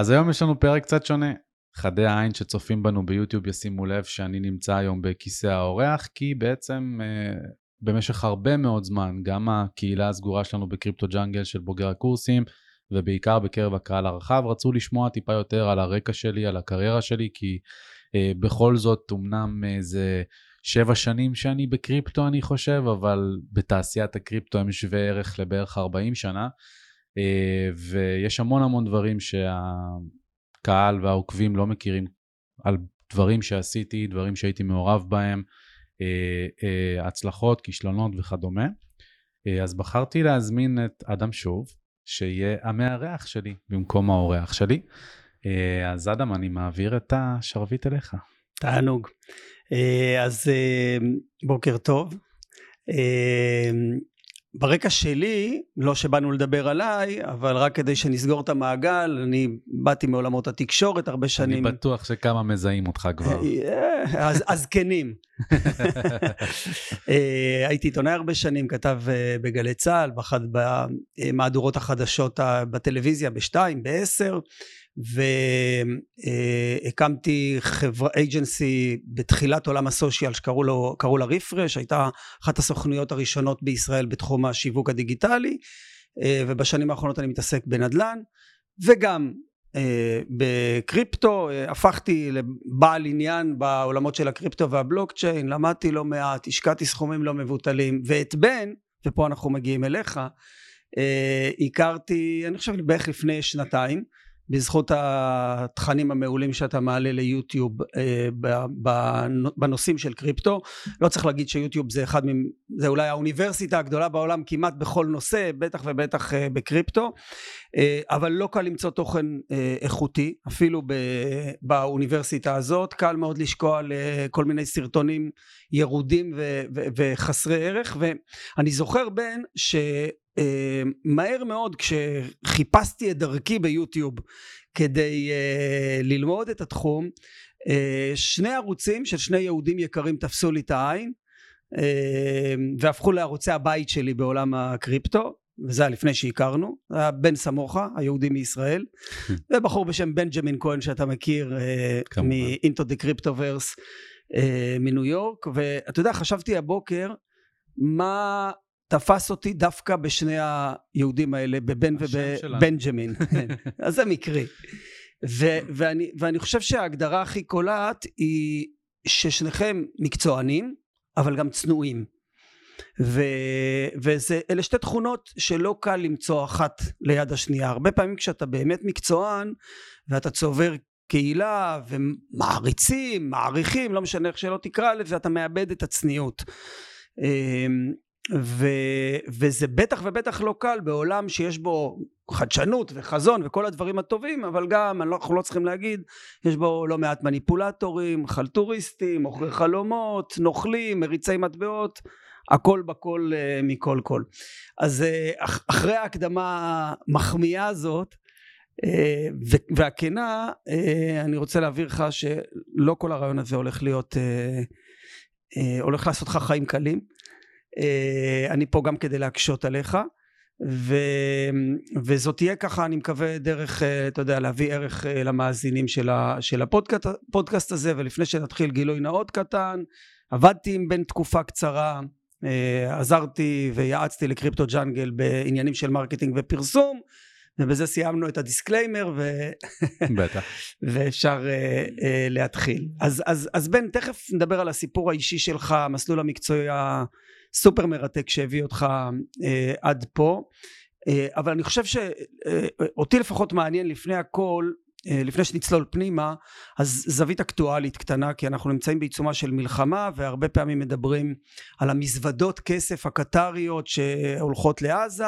אז היום יש לנו פרק קצת שונה. חדי העין שצופים בנו ביוטיוב ישימו לב שאני נמצא היום בכיסא האורח, כי בעצם אה, במשך הרבה מאוד זמן, גם הקהילה הסגורה שלנו בקריפטו ג'אנגל של בוגר הקורסים, ובעיקר בקרב הקהל הרחב, רצו לשמוע טיפה יותר על הרקע שלי, על הקריירה שלי, כי אה, בכל זאת, אמנם אה, זה שבע שנים שאני בקריפטו, אני חושב, אבל בתעשיית הקריפטו הם שווה ערך לבערך 40 שנה. אה, ויש המון המון דברים שהקהל והעוקבים לא מכירים על דברים שעשיתי, דברים שהייתי מעורב בהם, אה, אה, הצלחות, כישלונות וכדומה. אז בחרתי להזמין את אדם שוב, שיהיה המארח שלי במקום האורח שלי. אז אדם, אני מעביר את השרביט אליך. תענוג. אז בוקר טוב. ברקע שלי, לא שבאנו לדבר עליי, אבל רק כדי שנסגור את המעגל, אני באתי מעולמות התקשורת הרבה שנים. אני בטוח שכמה מזהים אותך כבר. אה, אז הזקנים. אה, הייתי עיתונאי הרבה שנים, כתב אה, בגלי צה"ל, במהדורות החדשות בטלוויזיה, בשתיים, בעשר. והקמתי חברה, אייג'נסי בתחילת עולם הסושיאל שקראו לה ריפרש, הייתה אחת הסוכנויות הראשונות בישראל בתחום השיווק הדיגיטלי, אה, ובשנים האחרונות אני מתעסק בנדל"ן, וגם אה, בקריפטו, אה, הפכתי לבעל עניין בעולמות של הקריפטו והבלוקצ'יין, למדתי לא מעט, השקעתי סכומים לא מבוטלים, ואת בן, ופה אנחנו מגיעים אליך, הכרתי, אני חושב בערך לפני שנתיים, בזכות התכנים המעולים שאתה מעלה ליוטיוב אה, בנושאים של קריפטו. לא צריך להגיד שיוטיוב זה אחד זה אולי האוניברסיטה הגדולה בעולם כמעט בכל נושא בטח ובטח אה, בקריפטו. אה, אבל לא קל למצוא תוכן איכותי אפילו באוניברסיטה הזאת. קל מאוד לשקוע לכל מיני סרטונים ירודים וחסרי ערך. ואני זוכר בן ש... Uh, מהר מאוד כשחיפשתי את דרכי ביוטיוב כדי uh, ללמוד את התחום uh, שני ערוצים של שני יהודים יקרים תפסו לי את העין uh, והפכו לערוצי הבית שלי בעולם הקריפטו וזה היה לפני שהכרנו, היה בן סמוכה, היהודי מישראל, ובחור בשם בנג'מין כהן שאתה מכיר מ-Into the Cryptoverse מניו יורק, ואתה יודע, חשבתי הבוקר, מה תפס אותי דווקא בשני היהודים האלה, בבן ובבנג'מין. כן. אז זה מקרי. ו- ואני, ואני חושב שההגדרה הכי קולעת היא ששניכם מקצוענים, אבל גם צנועים. ואלה שתי תכונות שלא קל למצוא אחת ליד השנייה. הרבה פעמים כשאתה באמת מקצוען ואתה צובר קהילה ומעריצים, מעריכים, לא משנה איך שלא תקרא לזה, אתה מאבד את הצניעות. ו, וזה בטח ובטח לא קל בעולם שיש בו חדשנות וחזון וכל הדברים הטובים אבל גם לא, אנחנו לא צריכים להגיד יש בו לא מעט מניפולטורים חלטוריסטים מוכרי חלומות נוכלים מריצי מטבעות הכל בכל uh, מכל כל אז uh, אחרי ההקדמה המחמיאה הזאת uh, והכנה אני רוצה להעביר לך שלא כל הרעיון הזה הולך להיות הולך לעשות לך חיים קלים. אה, אני פה גם כדי להקשות עליך ו, וזאת תהיה ככה אני מקווה דרך אה, אתה יודע להביא ערך אה, למאזינים של, ה, של הפודקאסט, הפודקאסט הזה ולפני שנתחיל גילוי נאות קטן עבדתי עם בן תקופה קצרה עזרתי ויעצתי לקריפטו ג'אנגל בעניינים של marketing ופרסום ובזה סיימנו את ה disclaimer ו... בטח. ואפשר uh, uh, להתחיל. אז, אז, אז בן, תכף נדבר על הסיפור האישי שלך, המסלול המקצועי סופר מרתק שהביא אותך אה, עד פה. אה, אבל אני חושב שאותי אה, לפחות מעניין לפני הכל אה, לפני שנצלול פנימה אז זווית אקטואלית קטנה כי אנחנו נמצאים בעיצומה של מלחמה והרבה פעמים מדברים על המזוודות כסף הקטריות שהולכות לעזה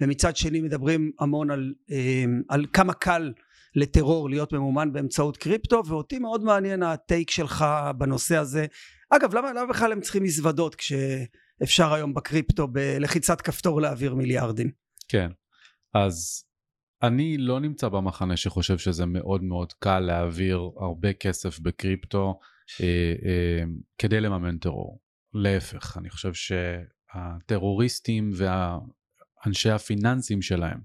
ומצד שני מדברים המון על, אה, על כמה קל לטרור להיות ממומן באמצעות קריפטו ואותי מאוד מעניין הטייק שלך בנושא הזה. אגב למה, למה בכלל הם צריכים מזוודות כש... אפשר היום בקריפטו בלחיצת כפתור להעביר מיליארדים. כן, אז אני לא נמצא במחנה שחושב שזה מאוד מאוד קל להעביר הרבה כסף בקריפטו אה, אה, כדי לממן טרור. להפך, אני חושב שהטרוריסטים והאנשי הפיננסים שלהם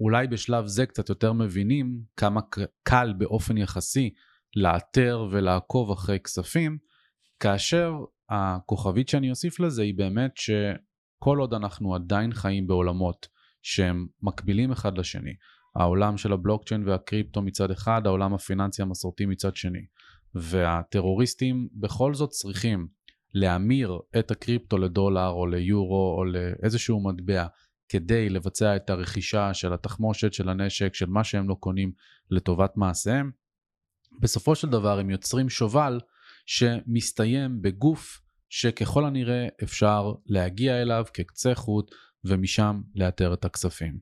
אולי בשלב זה קצת יותר מבינים כמה קל באופן יחסי לאתר ולעקוב אחרי כספים, כאשר הכוכבית שאני אוסיף לזה היא באמת שכל עוד אנחנו עדיין חיים בעולמות שהם מקבילים אחד לשני, העולם של הבלוקצ'יין והקריפטו מצד אחד, העולם הפיננסי המסורתי מצד שני, והטרוריסטים בכל זאת צריכים להמיר את הקריפטו לדולר או ליורו או לאיזשהו מטבע כדי לבצע את הרכישה של התחמושת, של הנשק, של מה שהם לא קונים לטובת מעשיהם, בסופו של דבר הם יוצרים שובל שמסתיים בגוף שככל הנראה אפשר להגיע אליו כקצה חוט ומשם לאתר את הכספים.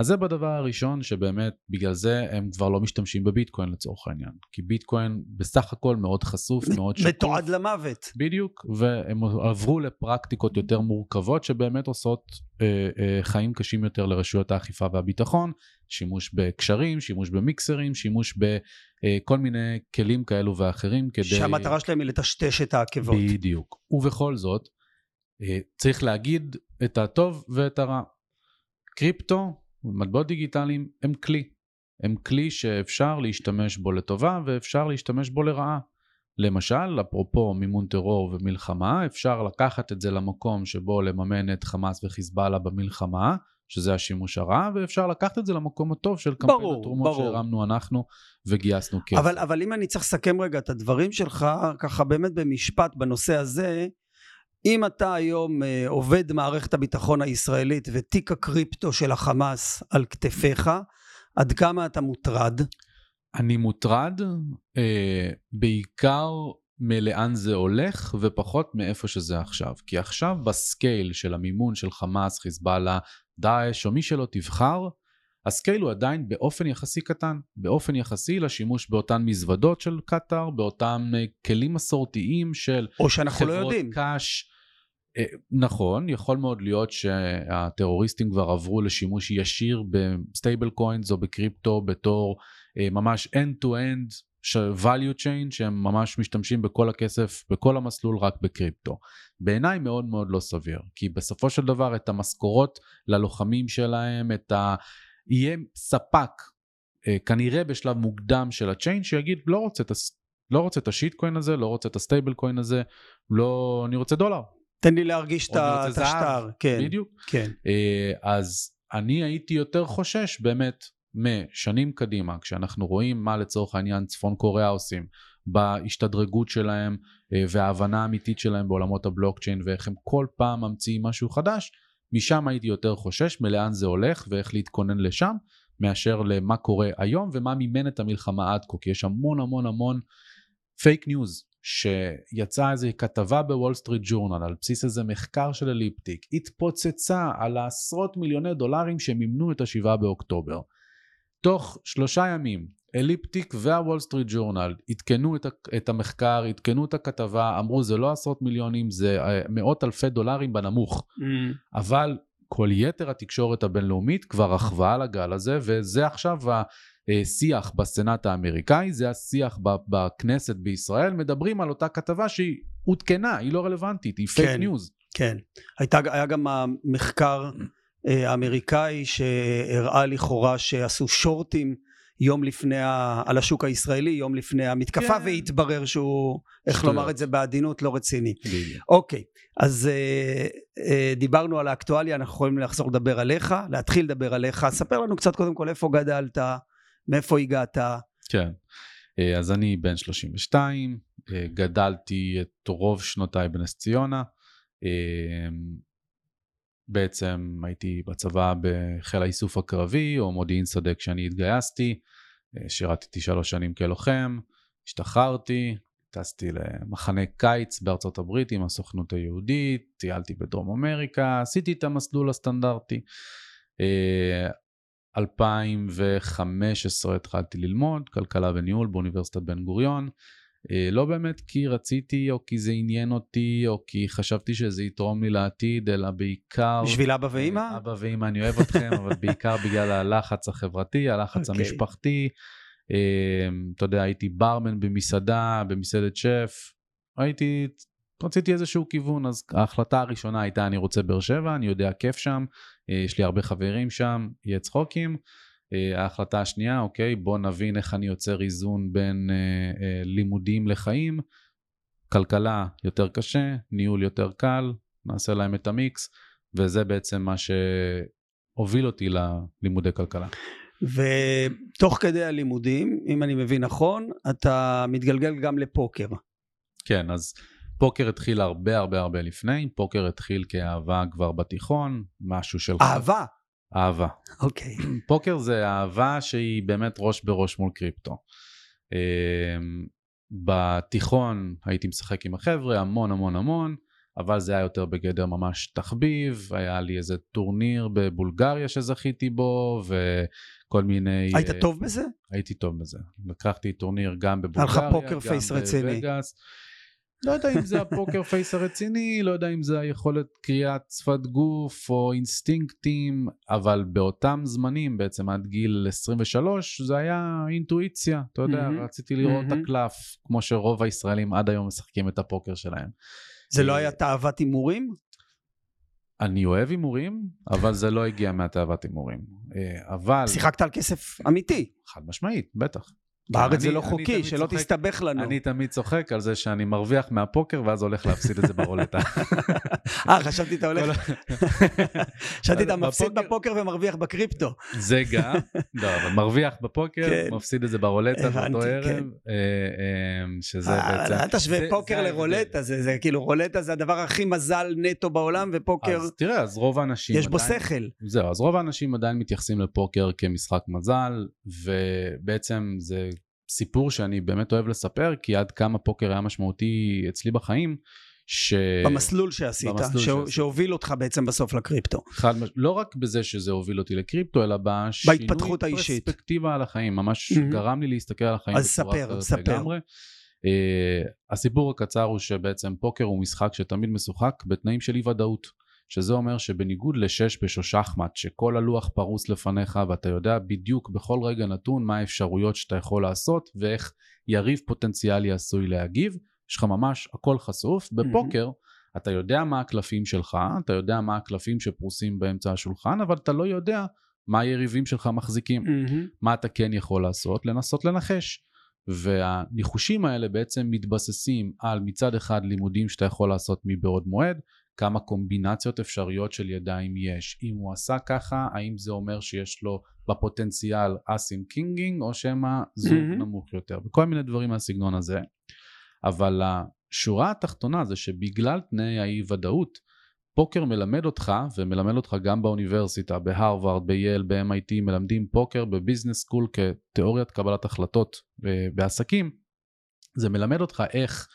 אז זה בדבר הראשון שבאמת בגלל זה הם כבר לא משתמשים בביטקוין לצורך העניין. כי ביטקוין בסך הכל מאוד חשוף, מאוד שקוף. מתועד למוות. בדיוק, והם עברו לפרקטיקות יותר מורכבות שבאמת עושות אה, אה, חיים קשים יותר לרשויות האכיפה והביטחון, שימוש בקשרים, שימוש במיקסרים, שימוש בכל אה, מיני כלים כאלו ואחרים כדי... שהמטרה שלהם היא לטשטש את העקבות. בדיוק. ובכל זאת, אה, צריך להגיד את הטוב ואת הרע. קריפטו מטבעות דיגיטליים הם כלי. הם כלי שאפשר להשתמש בו לטובה ואפשר להשתמש בו לרעה. למשל, אפרופו מימון טרור ומלחמה, אפשר לקחת את זה למקום שבו לממן את חמאס וחיזבאללה במלחמה, שזה השימוש הרע, ואפשר לקחת את זה למקום הטוב של קמפיין התרומות שהרמנו אנחנו וגייסנו כסף. אבל, אבל אם אני צריך לסכם רגע את הדברים שלך, ככה באמת במשפט בנושא הזה, אם אתה היום אה, עובד מערכת הביטחון הישראלית ותיק הקריפטו של החמאס על כתפיך, עד כמה אתה מוטרד? אני מוטרד אה, בעיקר מלאן זה הולך ופחות מאיפה שזה עכשיו. כי עכשיו בסקייל של המימון של חמאס, חיזבאללה, דאעש או מי שלא תבחר, ה scale הוא עדיין באופן יחסי קטן, באופן יחסי לשימוש באותן מזוודות של קטאר, באותם אה, כלים מסורתיים של או שאנחנו לא יודעים. cash. אה, נכון, יכול מאוד להיות שהטרוריסטים כבר עברו לשימוש ישיר ב stablecoins או בקריפטו בתור אה, ממש end-to-end value chain שהם ממש משתמשים בכל הכסף, בכל המסלול רק בקריפטו. בעיניי מאוד מאוד לא סביר, כי בסופו של דבר את המשכורות ללוחמים שלהם, את ה... יהיה ספק אה, כנראה בשלב מוקדם של הצ'יין שיגיד לא רוצה את. לא רוצה את השיט קוין הזה, לא רוצה את הסטייבל קוין הזה, לא, אני רוצה דולר. תן לי להרגיש את השטר, כן. בדיוק. כן. אה, אז אני הייתי יותר חושש באמת משנים קדימה, כשאנחנו רואים מה לצורך העניין צפון קוריאה עושים בהשתדרגות שלהם אה, וההבנה האמיתית שלהם בעולמות הבלוקצ'יין ואיך הם כל פעם ממציאים משהו חדש, משם הייתי יותר חושש מלאן זה הולך ואיך להתכונן לשם, מאשר למה קורה היום ומה מימן את המלחמה עד כה, כי יש המון המון המון פייק ניוז שיצאה איזו כתבה בוול סטריט ג'ורנל על בסיס איזה מחקר של אליפטיק, התפוצצה על העשרות מיליוני דולרים שמימנו את השבעה באוקטובר. תוך שלושה ימים אליפטיק והוול סטריט ג'ורנל עדכנו את, את המחקר, עדכנו את הכתבה, אמרו זה לא עשרות מיליונים, זה אה, מאות אלפי דולרים בנמוך. Mm. אבל כל יתר התקשורת הבינלאומית כבר רכבה על הגל הזה, וזה עכשיו השיח בסנאט האמריקאי, זה השיח בכנסת בישראל, מדברים על אותה כתבה שהיא עודכנה, היא לא רלוונטית, היא פייק כן, ניוז. כן, הייתה, היה גם המחקר אה, האמריקאי שהראה לכאורה שעשו שורטים יום לפני, ה... על השוק הישראלי, יום לפני המתקפה, כן. והתברר שהוא, איך לומר את זה בעדינות, לא רציני. אוקיי, אז אה, אה, דיברנו על האקטואליה, אנחנו יכולים לחזור לדבר עליך, להתחיל לדבר עליך. ספר לנו קצת קודם כל איפה גדלת, מאיפה הגעת. כן, אה, אז אני בן 32, אה, גדלתי את רוב שנותיי בנס ציונה. אה, בעצם הייתי בצבא בחיל האיסוף הקרבי או מודיעין שדה כשאני התגייסתי, שירתתי שלוש שנים כלוחם, השתחררתי, טסתי למחנה קיץ בארצות הברית עם הסוכנות היהודית, טיילתי בדרום אמריקה, עשיתי את המסלול הסטנדרטי. 2015 התחלתי ללמוד כלכלה וניהול באוניברסיטת בן גוריון. אה, לא באמת כי רציתי או כי זה עניין אותי או כי חשבתי שזה יתרום לי לעתיד, אלא בעיקר... בשביל אבא ואימא? אבא ואימא, אני אוהב אתכם, אבל בעיקר בגלל הלחץ החברתי, הלחץ okay. אוקיי. המשפחתי. אה, אתה יודע, הייתי ברמן במסעדה, במסעדת שף. הייתי רציתי איזשהו כיוון, אז ההחלטה הראשונה הייתה אני רוצה באר שבע, אני יודע כיף שם, אה, יש לי הרבה חברים שם, יהיה צחוקים. אה, ההחלטה השנייה, אוקיי, בוא נבין איך אני יוצר איזון בין אה, אה, לימודים לחיים, כלכלה יותר קשה, ניהול יותר קל, נעשה להם את המיקס, וזה בעצם מה שהוביל אותי ללימודי כלכלה. ותוך כדי הלימודים, אם אני מבין נכון, אתה מתגלגל גם לפוקר. כן, אז פוקר התחיל הרבה הרבה הרבה לפני, פוקר התחיל כאהבה כבר בתיכון, משהו של... אהבה? אהבה. אוקיי. פוקר זה אהבה שהיא באמת ראש בראש מול קריפטו. אמ, בתיכון הייתי משחק עם החבר'ה המון המון המון, אבל זה היה יותר בגדר ממש תחביב, היה לי איזה טורניר בבולגריה שזכיתי בו, וכל מיני... היית טוב בזה? הייתי טוב בזה. לקחתי טורניר גם בבולגריה, רציני. בווגאס. לא יודע אם זה ה poker face הרציני, לא יודע אם זה היכולת קריאת שפת גוף או אינסטינקטים, אבל באותם זמנים, בעצם עד גיל 23, זה היה אינטואיציה, אתה יודע, mm-hmm. רציתי לראות mm-hmm. את הקלף, כמו שרוב הישראלים עד היום משחקים את הפוקר שלהם. זה לא היה תאוות הימורים? אני אוהב הימורים, אבל זה לא הגיע מהתאוות הימורים. אה, אבל... שיחקת על כסף אמיתי. חד משמעית, בטח. בארץ זה לא חוקי, שלא צוחק, תסתבך לנו. אני תמיד צוחק על זה שאני מרוויח מהפוקר ואז הולך להפסיד את זה ברולטה. אה, חשבתי אתה הולך... חשבתי אתה מפסיד בפוקר ומרוויח בקריפטו. זה גם, לא, אבל מרוויח בפוקר, כן. מפסיד את זה ברולטה באותו ערב, כן. אה, אה, שזה אה, בעצם... אל תשווה פוקר לרולטה, זה כאילו רולטה זה הדבר הכי מזל נטו בעולם, ופוקר... אז תראה, אז רוב האנשים... יש בו שכל. זהו, אז רוב האנשים עדיין מתייחסים לפוקר כמשחק מזל, ובעצם זה סיפור שאני באמת אוהב לספר, כי עד כמה פוקר היה משמעותי אצלי בחיים, ש... במסלול שעשית, במסלול ש... שעשית. שהוביל אותך בעצם בסוף לקריפטו. חד, לא רק בזה שזה הוביל אותי לקריפטו, אלא בשינוי פרספקטיבה על החיים, ממש mm-hmm. גרם לי להסתכל על החיים בצורה ספר, אחרת ספר. לגמרי. Uh, הסיפור הקצר הוא שבעצם פוקר הוא משחק שתמיד משוחק בתנאים של אי ודאות. שזה אומר שבניגוד לשש בש או שחמט, שכל הלוח פרוס לפניך ואתה יודע בדיוק בכל רגע נתון מה האפשרויות שאתה יכול לעשות ואיך יריב פוטנציאלי עשוי להגיב, יש לך ממש הכל חשוף. בפוקר mm-hmm. אתה יודע מה הקלפים שלך, אתה יודע מה הקלפים שפרוסים באמצע השולחן, אבל אתה לא יודע מה היריבים שלך מחזיקים. Mm-hmm. מה אתה כן יכול לעשות? לנסות לנחש. והניחושים האלה בעצם מתבססים על מצד אחד לימודים שאתה יכול לעשות מבעוד מועד, כמה קומבינציות אפשריות של ידיים יש. אם הוא עשה ככה, האם זה אומר שיש לו בפוטנציאל אסים קינגים, או שמא זוג mm-hmm. נמוך יותר, וכל מיני דברים מהסגנון הזה. אבל השורה התחתונה זה שבגלל תנאי האי ודאות, פוקר מלמד אותך, ומלמד אותך גם באוניברסיטה, בהרווארד, בייל, ב-MIT, מלמדים פוקר ב business school כתיאוריית קבלת החלטות אה, בעסקים, זה מלמד אותך איך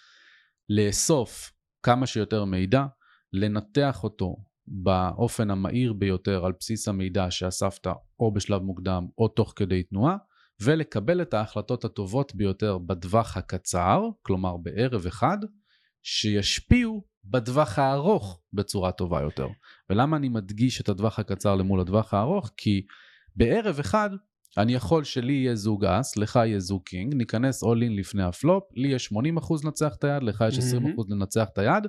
לאסוף כמה שיותר מידע, לנתח אותו באופן המהיר ביותר על בסיס המידע שאספת או בשלב מוקדם או תוך כדי תנועה ולקבל את ההחלטות הטובות ביותר בטווח הקצר, כלומר בערב אחד, שישפיעו בטווח הארוך בצורה טובה יותר. ולמה אני מדגיש את הטווח הקצר למול הטווח הארוך? כי בערב אחד אני יכול שלי יהיה זוג אס, לך יהיה זוג king, ניכנס all in לפני הפלופ, לי יש 80% לנצח את היד, לך יש 20% לנצח את היד,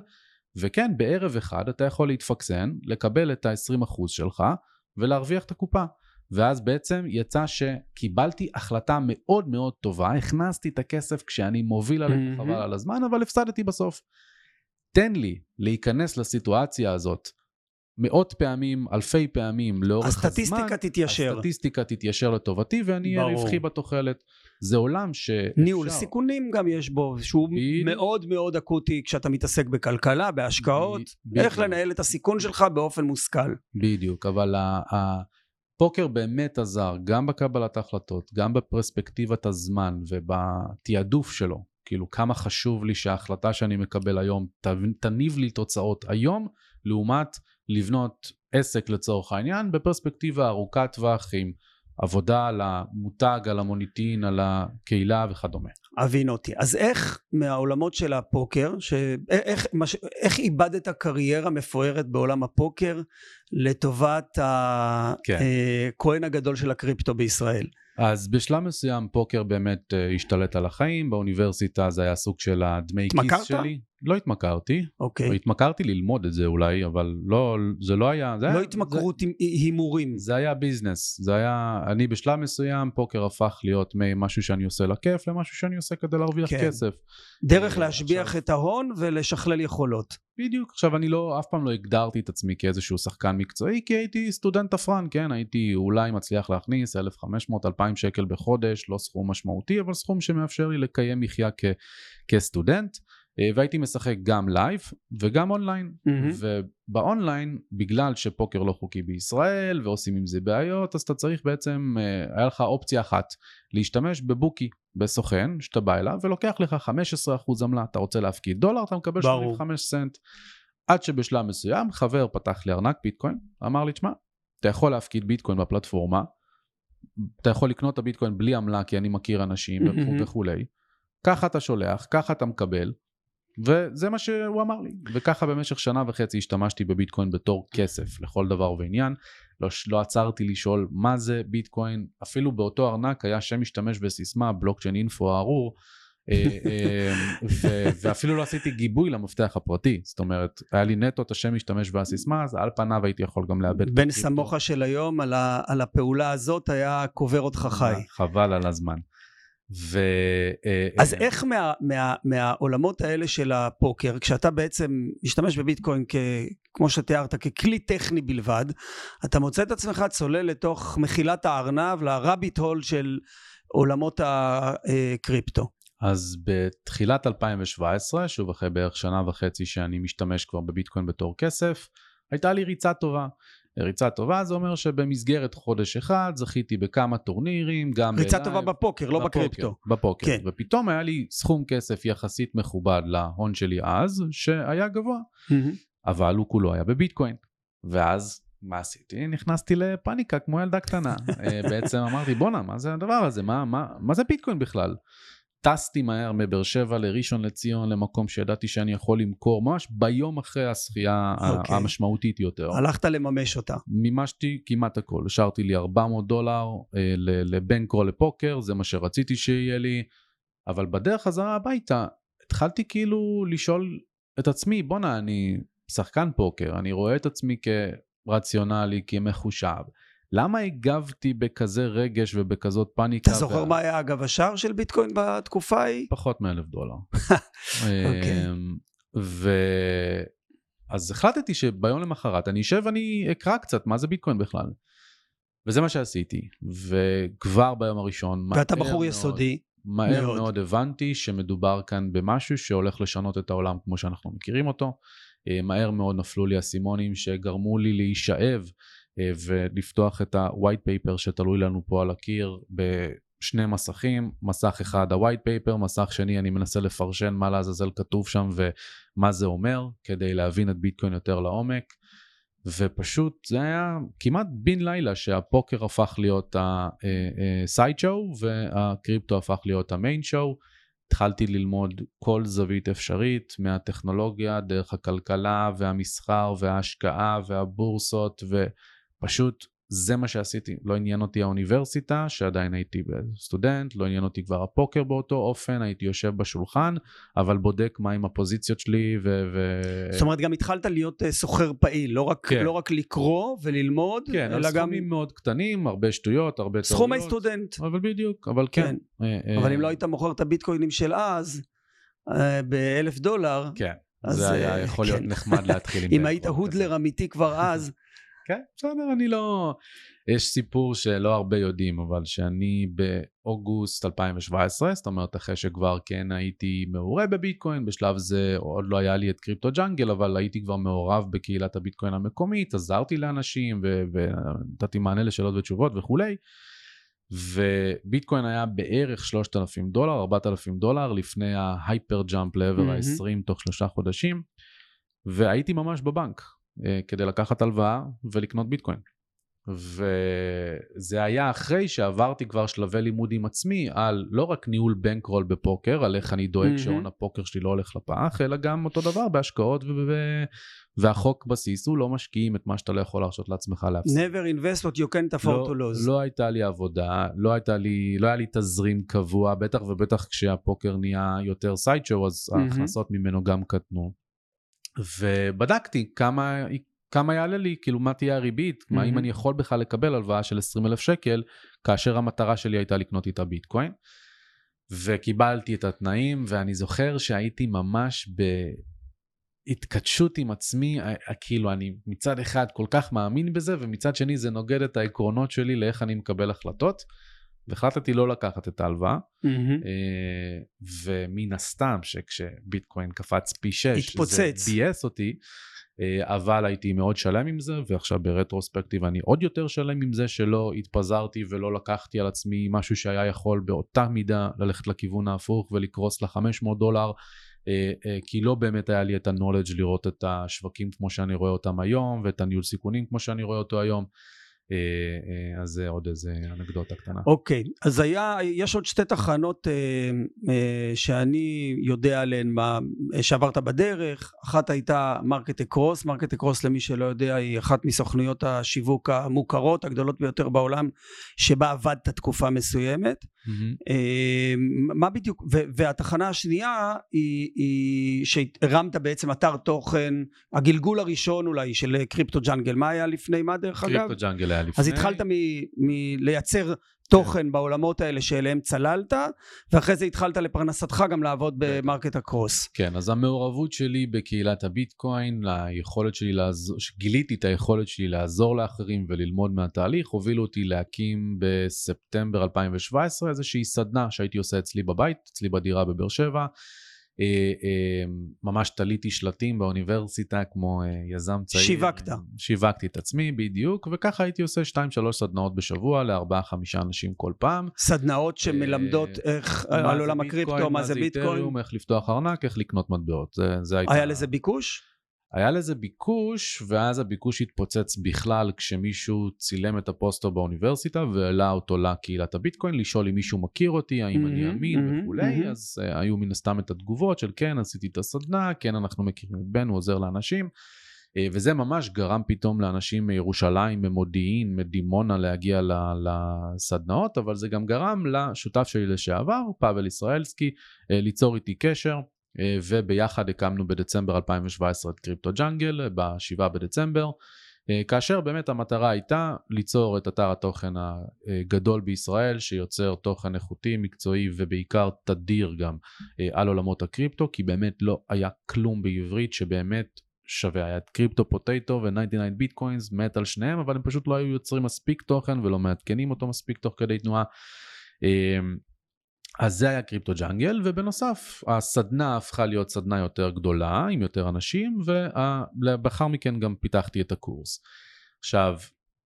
וכן, בערב אחד אתה יכול להתפקסן, לקבל את ה-20% שלך ולהרוויח את הקופה. ואז בעצם יצא שקיבלתי החלטה מאוד מאוד טובה, הכנסתי את הכסף כשאני מוביל עליך mm-hmm. חבל על הזמן, אבל הפסדתי בסוף. תן לי להיכנס לסיטואציה הזאת מאות פעמים, אלפי פעמים לאורך הסטטיסטיקה הזמן. הסטטיסטיקה תתיישר. הסטטיסטיקה תתיישר לטובתי ואני אהיה רווחי בתוחלת. זה עולם שאפשר... ניהול סיכונים גם יש בו, שהוא בדיוק. מאוד מאוד אקוטי כשאתה מתעסק בכלכלה, בהשקעות, בדיוק. איך לנהל את הסיכון שלך באופן מושכל. בדיוק, אבל הפוקר באמת עזר גם בקבלת ההחלטות, גם בפרספקטיבת הזמן ובתעדוף שלו. כאילו כמה חשוב לי שההחלטה שאני מקבל היום תניב לי תוצאות היום, לעומת לבנות עסק לצורך העניין בפרספקטיבה ארוכת טווח עם עבודה על המותג, על המוניטין, על הקהילה וכדומה. אבין אותי. אז איך מהעולמות של הפוקר, ש... איך, מש... איך איבדת קריירה מפוארת בעולם הפוקר לטובת הכהן כן. אה, הגדול של הקריפטו בישראל? אז בשלב מסוים פוקר באמת uh, השתלט על החיים, באוניברסיטה זה היה סוג של הדמי כיס שלי. לא התמכרתי, אוקיי. התמכרתי ללמוד את זה אולי, אבל לא, זה לא היה... זה לא היה, התמכרות עם הימורים. זה, זה היה ביזנס, זה היה, אני בשלב מסוים, פוקר הפך להיות ממשהו שאני עושה לכיף, למשהו שאני עושה כדי להרוויח כן. כסף. דרך אה, להשביח עכשיו- את ההון ולשכלל יכולות. בדיוק, עכשיו אני לא, אף פעם לא הגדרתי את עצמי כאיזשהו שחקן מקצועי, כי הייתי סטודנט תפרן, כן, הייתי אולי מצליח להכניס 1,500-2,000 שקל בחודש, לא סכום משמעותי, אבל סכום שמאפשר לי לקיים מחיה כ, כסטודנט, והייתי משחק גם live וגם אונליין, מהמם. ובאונליין, בגלל שפוקר לא חוקי בישראל ועושים עם זה בעיות, אז אתה צריך בעצם, אה, היה לך אופציה אחת, להשתמש בבוקי, בסוכן, שאתה בא אליו ולוקח לך 15% עמלה, אתה רוצה להפקיד דולר, אתה מקבל ברור. 85 סנט. עד שבשלב מסוים חבר פתח לי ארנק ביטקוין, אמר לי, תשמע, אתה יכול להפקיד ביטקוין בפלטפורמה, אתה יכול לקנות את הביטקוין בלי עמלה כי אני מכיר אנשים מהמם. וכולי, ככה אתה שולח, ככה אתה מקבל, וזה מה שהוא אמר לי. וככה במשך שנה וחצי השתמשתי בביטקוין בתור כסף לכל דבר ועניין. לא, לא עצרתי לשאול מה זה ביטקוין, אפילו באותו ארנק היה שם משתמש וסיסמה, בלוקצ'יין אינפו הארור, אה, אה, ו- ואפילו לא עשיתי גיבוי למפתח הפרטי, זאת אומרת, היה לי נטו את השם משתמש והסיסמה, אז על פניו הייתי יכול גם לאבד. בן. סמוכה של היום על, ה, על הפעולה הזאת היה קובר אותך חי. חבל על הזמן. ו... אה, אז אה, איך מה, מה, מהעולמות האלה של הפוקר, כשאתה בעצם משתמש בביטקוין כ, כמו שתיארת, ככלי טכני בלבד, אתה מוצא את עצמך צולל לתוך מחילת הארנב, ל rabbit hole של עולמות הקריפטו. אז בתחילת 2017, שוב אחרי בערך שנה וחצי שאני משתמש כבר בביטקוין בתור כסף, הייתה לי ריצה טובה. ריצה טובה זה אומר שבמסגרת חודש אחד זכיתי בכמה טורנירים, גם ריצה ב live, טובה בפוקר, לא בפוקר, בקריפטו. בפוקר. כן. ופתאום היה לי סכום כסף יחסית מכובד להון שלי אז, שהיה גבוה, מהמם. אבל הוא כולו היה בביטקוין. ואז מה עשיתי? נכנסתי לפאניקה כמו ילדה קטנה. אה, בעצם אמרתי בואנה מה זה הדבר הזה? מה, מה, מה זה ביטקוין בכלל? טסתי מהר מבאר שבע לראשון לציון למקום שידעתי שאני יכול למכור ממש ביום אחרי הזכייה ה- אוקיי. המשמעותית יותר. הלכת לממש אותה. מימשתי כמעט הכל, השארתי לי 400 דולר אה, ל- לבנקרו לפוקר, זה מה שרציתי שיהיה לי, אבל בדרך חזרה הביתה התחלתי כאילו לשאול את עצמי, בואנה אני שחקן פוקר, אני רואה את עצמי כרציונלי, כמחושב, למה הגבתי בכזה רגש ובכזאת פאניקה? אתה זוכר וה- מה היה אגב השער של ביטקוין בתקופה ההיא? פחות מאלף דולר. אוקיי. אמ, ו... אז החלטתי שביום למחרת אני אשב ואני אקרא קצת מה זה ביטקוין בכלל. וזה מה שעשיתי, וכבר ביום הראשון, ואתה בחור מאוד- יסודי. מהר מאוד. מאוד. הבנתי שמדובר כאן במשהו שהולך לשנות את העולם כמו שאנחנו מכירים אותו. אה, מהר מאוד נפלו לי אסימונים שגרמו לי להישאב ולפתוח את ה-white paper שתלוי לנו פה על הקיר בשני מסכים, מסך אחד ה-white paper, מסך שני אני מנסה לפרשן מה לעזאזל כתוב שם ומה זה אומר כדי להבין את ביטקוין יותר לעומק. ופשוט זה היה כמעט בן לילה שהפוקר הפך להיות הסייד שואו והקריפטו הפך להיות המיין שואו. התחלתי ללמוד כל זווית אפשרית מהטכנולוגיה דרך הכלכלה והמסחר וההשקעה והבורסות ופשוט זה מה שעשיתי. לא עניין אותי האוניברסיטה שעדיין הייתי סטודנט, לא עניין אותי כבר הפוקר באותו אופן, הייתי יושב בשולחן אבל בודק מה עם הפוזיציות שלי ו... ו... זאת אומרת גם התחלת להיות אה, סוחר פעיל, לא רק, כן. לא רק לקרוא וללמוד, כן, אלא גם סכומים מאוד קטנים, הרבה שטויות, הרבה טעויות. סכומי סטודנט. אבל בדיוק, אבל כן. כן. אה, אה, אבל אם לא היית מוכר את הביטקוינים של אז, אה, באלף דולר, כן, אז, זה היה אה, יכול להיות כן. נחמד להתחיל עם אם זה. היית הודלר אמיתי כבר אז, כן, בסדר, אני לא... יש סיפור שלא הרבה יודעים, אבל שאני באוגוסט 2017, זאת אומרת אחרי שכבר כן הייתי מעורה בביטקוין, בשלב זה עוד לא היה לי את קריפטו ג'אנגל, אבל הייתי כבר מעורב בקהילת הביטקוין המקומית, עזרתי לאנשים ונתתי מענה לשאלות ותשובות וכולי. וביטקוין היה בערך 3,000 דולר, 4,000 דולר לפני ה hyper jump לעבר מהמם. ה-20 תוך שלושה חודשים, והייתי ממש בבנק כדי לקחת הלוואה ולקנות ביטקוין. וזה היה אחרי שעברתי כבר שלבי לימוד עם עצמי על לא רק ניהול bankroll בפוקר, על איך אני דואג mm-hmm. שהון הפוקר שלי לא הולך לפח, אלא גם אותו דבר בהשקעות ו... והחוק בסיס הוא לא משקיעים את מה שאתה לא יכול להרשות לעצמך להפסיד. never invest what you can't afford לא, to lose. לא הייתה לי עבודה, לא, הייתה לי, לא היה לי תזרים קבוע, בטח ובטח כשהפוקר נהיה יותר סיידשואו, אז mm-hmm. ההכנסות ממנו גם קטנו. ובדקתי כמה, כמה יעלה לי, כאילו מה תהיה הריבית, mm-hmm. מה אם אני יכול בכלל לקבל הלוואה של 20 אלף שקל, כאשר המטרה שלי הייתה לקנות איתה ביטקוין. וקיבלתי את התנאים, ואני זוכר שהייתי ממש ב... התכתשות עם עצמי, כאילו אני מצד אחד כל כך מאמין בזה, ומצד שני זה נוגד את העקרונות שלי לאיך אני מקבל החלטות. והחלטתי לא לקחת את ההלוואה, mm-hmm. ומן הסתם שכשביטקוין קפץ פי 6, התפוצץ. זה ביאס אותי, אה, אבל הייתי מאוד שלם עם זה, ועכשיו ברטרוספקטיב אני עוד יותר שלם עם זה שלא התפזרתי ולא לקחתי על עצמי משהו שהיה יכול באותה מידה ללכת לכיוון ההפוך ולקרוס ל-500 דולר. אה, כי לא באמת היה לי את ה-knowledge לראות את השווקים כמו שאני רואה אותם היום ואת הניהול סיכונים כמו שאני רואה אותו היום. אה, אה, אז זה עוד איזה אנקדוטה קטנה. אוקיי, okay. אז היה, יש עוד שתי תחנות אה, אה, שאני יודע עליהן מה, שעברת בדרך, אחת הייתה מרקט אקרוס, מרקט אקרוס למי שלא יודע היא אחת מסוכנויות השיווק המוכרות הגדולות ביותר בעולם, שבה עבדת תקופה מסוימת. Mm-hmm. מה בדיוק, ו, והתחנה השנייה היא, היא שהרמת בעצם אתר תוכן, הגלגול הראשון אולי של קריפטו ג'אנגל, מה היה לפני מה דרך אגב? קריפטו ג'אנגל היה לפני. אז התחלת מלייצר תוכן כן. בעולמות האלה שאליהם צללת, ואחרי זה התחלת לפרנסתך גם לעבוד במרקט אקרוס. כן, אז המעורבות שלי בקהילת הביטקוין, היכולת שלי לעזור, גיליתי את היכולת שלי לעזור לאחרים וללמוד מהתהליך, הובילו אותי להקים בספטמבר 2017 איזושהי סדנה שהייתי עושה אצלי בבית, אצלי בדירה בבאר שבע. אה, אה, ממש תליתי שלטים באוניברסיטה כמו אה, יזם צעיר. שיווקת. שיווקתי את עצמי בדיוק, וככה הייתי עושה 2-3 סדנאות בשבוע ל-4-5 אנשים כל פעם. סדנאות שמלמדות איך, על עולם הקריפטו, מה זה ביטקוין. איך לפתוח ארנק, איך לקנות מטבעות. זה, זה. היה לזה ביקוש? היה לזה ביקוש, ואז הביקוש התפוצץ בכלל כשמישהו צילם את הפוסטר באוניברסיטה והעלה אותו לקהילת הביטקוין, לשאול אם מישהו מכיר אותי, האם mm-hmm, אני אמין mm-hmm, וכולי, mm-hmm. אז uh, היו מן הסתם את התגובות של כן, עשיתי את הסדנה, כן, אנחנו מכירים את בן, הוא עוזר לאנשים. Uh, וזה ממש גרם פתאום לאנשים מירושלים, ממודיעין, מדימונה להגיע לסדנאות, אבל זה גם גרם לשותף שלי לשעבר, פאבל ישראלסקי, uh, ליצור איתי קשר. אה, וביחד הקמנו בדצמבר 2017 את קריפטו ג'אנגל, ב-7 בדצמבר, אה, כאשר באמת המטרה הייתה ליצור את אתר התוכן הגדול בישראל שיוצר תוכן איכותי, מקצועי ובעיקר תדיר גם אה, על עולמות הקריפטו, כי באמת לא היה כלום בעברית שבאמת שווה, היה את קריפטו פוטטו ו-99 ביטקוינס, מת על שניהם, אבל הם פשוט לא היו יוצרים מספיק תוכן ולא מעדכנים אותו מספיק תוך כדי תנועה. אז זה היה קריפטו Jungle, ובנוסף הסדנה הפכה להיות סדנה יותר גדולה עם יותר אנשים, ולאחר מכן גם פיתחתי את הקורס. עכשיו,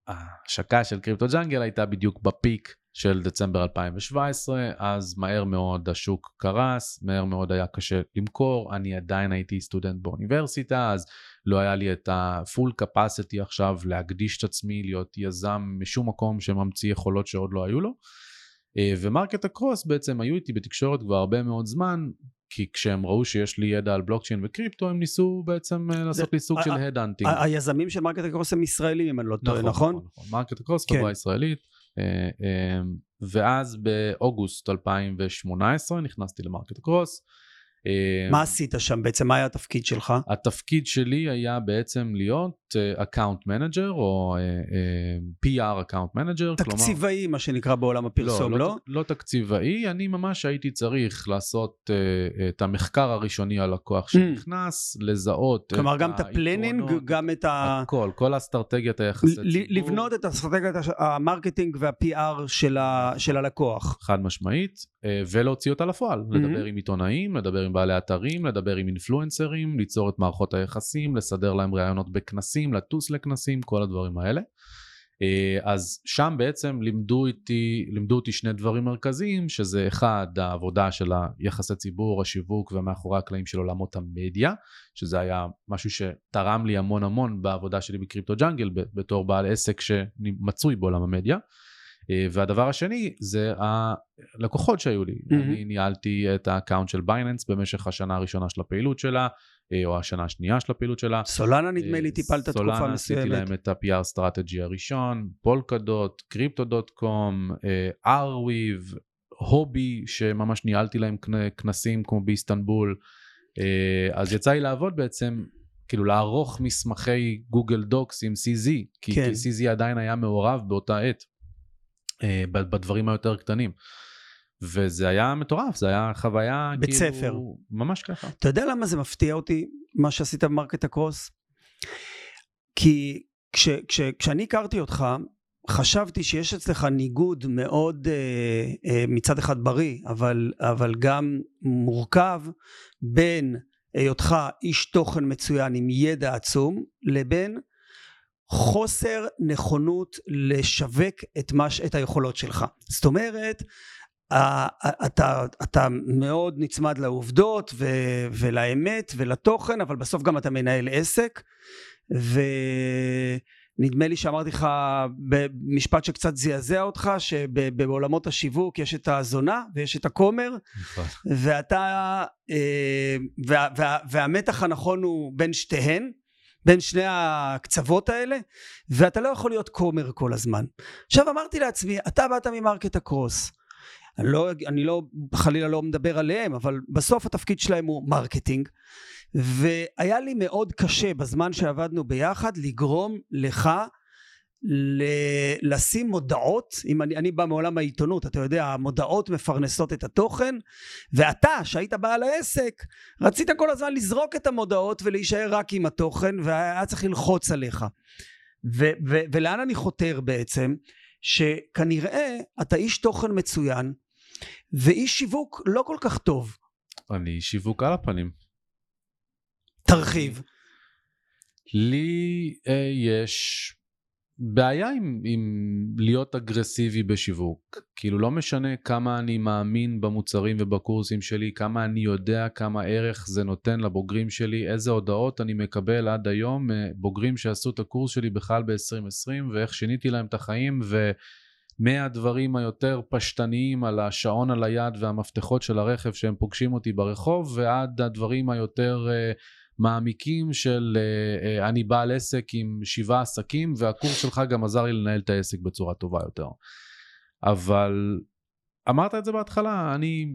ההשקה של קריפטו Jungle הייתה בדיוק ב peak של דצמבר 2017, אז מהר מאוד השוק קרס, מהר מאוד היה קשה למכור, אני עדיין הייתי סטודנט באוניברסיטה, אז לא היה לי את ה-full capacity עכשיו להקדיש את עצמי, להיות יזם משום מקום שממציא יכולות שעוד לא היו לו. אה, ו-MarketAcross בעצם היו איתי בתקשורת כבר הרבה מאוד זמן, כי כשהם ראו שיש לי ידע על בלוקצ'יין וקריפטו, הם ניסו בעצם אה, לעשות לי סוג של head hunting. היזמים של MarketAcross הם ישראלים, אם אני לא טועה, נכון? נכון, נכון. MarketAcross, כן. חברה ישראלית. אה, ואז באוגוסט 2018 נכנסתי ל-MarketAcross. מה עשית שם בעצם? מה היה התפקיד שלך? התפקיד שלי היה בעצם להיות account manager או uh, uh, PR account manager. תקציבאי כלומר... מה שנקרא בעולם הפרסום, לא? לא, לא, לא תקציבאי, אני ממש הייתי צריך לעשות uh, את המחקר הראשוני על לקוח mm. שנכנס. לזהות כלומר גם את ה planning, גם את ה... הכל, כל אסטרטגיית היחסי ציבור. לבנות את אסטרטגיית ה marketing וה-PR של, ה... של הלקוח. חד משמעית, ולהוציא אותה לפועל, mm-hmm. לדבר עם עיתונאים, לדבר עם בעלי אתרים, לדבר עם אינפלואנסרים, ליצור את מערכות היחסים, לסדר להם ראיונות בכנסים, לטוס לכנסים, כל הדברים האלה. אה, אז שם בעצם לימדו אותי, לימדו אותי שני דברים מרכזיים, שזה אחד, העבודה של היחסי ציבור, השיווק ומאחורי הקלעים של עולמות המדיה, שזה היה משהו שתרם לי המון המון בעבודה שלי בקריפטו ג'אנגל, בתור בעל עסק שמצוי בעולם המדיה. אה, והדבר השני זה הלקוחות שהיו לי. Mm-hmm. אני ניהלתי את ה account של בייננס במשך השנה הראשונה של הפעילות שלה, או השנה השנייה של הפעילות שלה. סולנה נדמה לי אה, טיפלת תקופה מסוימת. סולנה עשיתי להם את ה-PR strategy הראשון, פולקדוט, Crypto.com, ארוויב, הובי, שממש ניהלתי להם כנסים כמו באיסטנבול. אז יצא לי לעבוד בעצם כאילו לערוך מסמכי גוגל דוקס עם CZ, כי, כן. כי CZ עדיין היה מעורב באותה עת. אה, בדברים היותר קטנים. וזה היה מטורף, זה היה חוויה בית כאילו... ספר. ממש ככה. אתה יודע למה זה מפתיע אותי, מה שעשית במרקט הקרוס? כי כש, כש, כשאני הכרתי אותך, חשבתי שיש אצלך ניגוד מאוד אה, אה, מצד אחד בריא, אבל, אבל גם מורכב בין היותך איש תוכן מצוין עם ידע עצום, לבין חוסר נכונות לשווק את, מש, את היכולות שלך. זאת אומרת, אתה, אתה מאוד נצמד לעובדות ו, ולאמת ולתוכן, אבל בסוף גם אתה מנהל עסק, ונדמה לי שאמרתי לך במשפט שקצת זעזע אותך, שבעולמות השיווק יש את הזונה ויש את הכומר, נכון. ואתה, אה, וה, וה, והמתח הנכון הוא בין שתיהן. בין שני הקצוות האלה ואתה לא יכול להיות כומר כל הזמן עכשיו אמרתי לעצמי אתה באת מ-MarketAcross לא, אני לא חלילה לא מדבר עליהם אבל בסוף התפקיד שלהם הוא marketing והיה לי מאוד קשה בזמן שעבדנו ביחד לגרום לך ל- לשים מודעות, אם אני, אני בא מעולם העיתונות, אתה יודע, המודעות מפרנסות את התוכן, ואתה, שהיית בעל העסק, רצית כל הזמן לזרוק את המודעות ולהישאר רק עם התוכן, והיה צריך ללחוץ עליך. ו- ו- ולאן אני חותר בעצם? שכנראה אתה איש תוכן מצוין, ואיש שיווק לא כל כך טוב. אני שיווק על הפנים. תרחיב. לי אה, יש בעיה עם, עם להיות אגרסיבי בשיווק. כאילו לא משנה כמה אני מאמין במוצרים ובקורסים שלי, כמה אני יודע כמה ערך זה נותן לבוגרים שלי, איזה הודעות אני מקבל עד היום מבוגרים שעשו את הקורס שלי בכלל ב-2020 ואיך שיניתי להם את החיים ו... מהדברים היותר פשטניים על השעון על היד והמפתחות של הרכב שהם פוגשים אותי ברחוב ועד הדברים היותר uh, מעמיקים של uh, uh, אני בעל עסק עם שבעה עסקים והקורס שלך גם עזר לי לנהל את העסק בצורה טובה יותר. אבל אמרת את זה בהתחלה, אני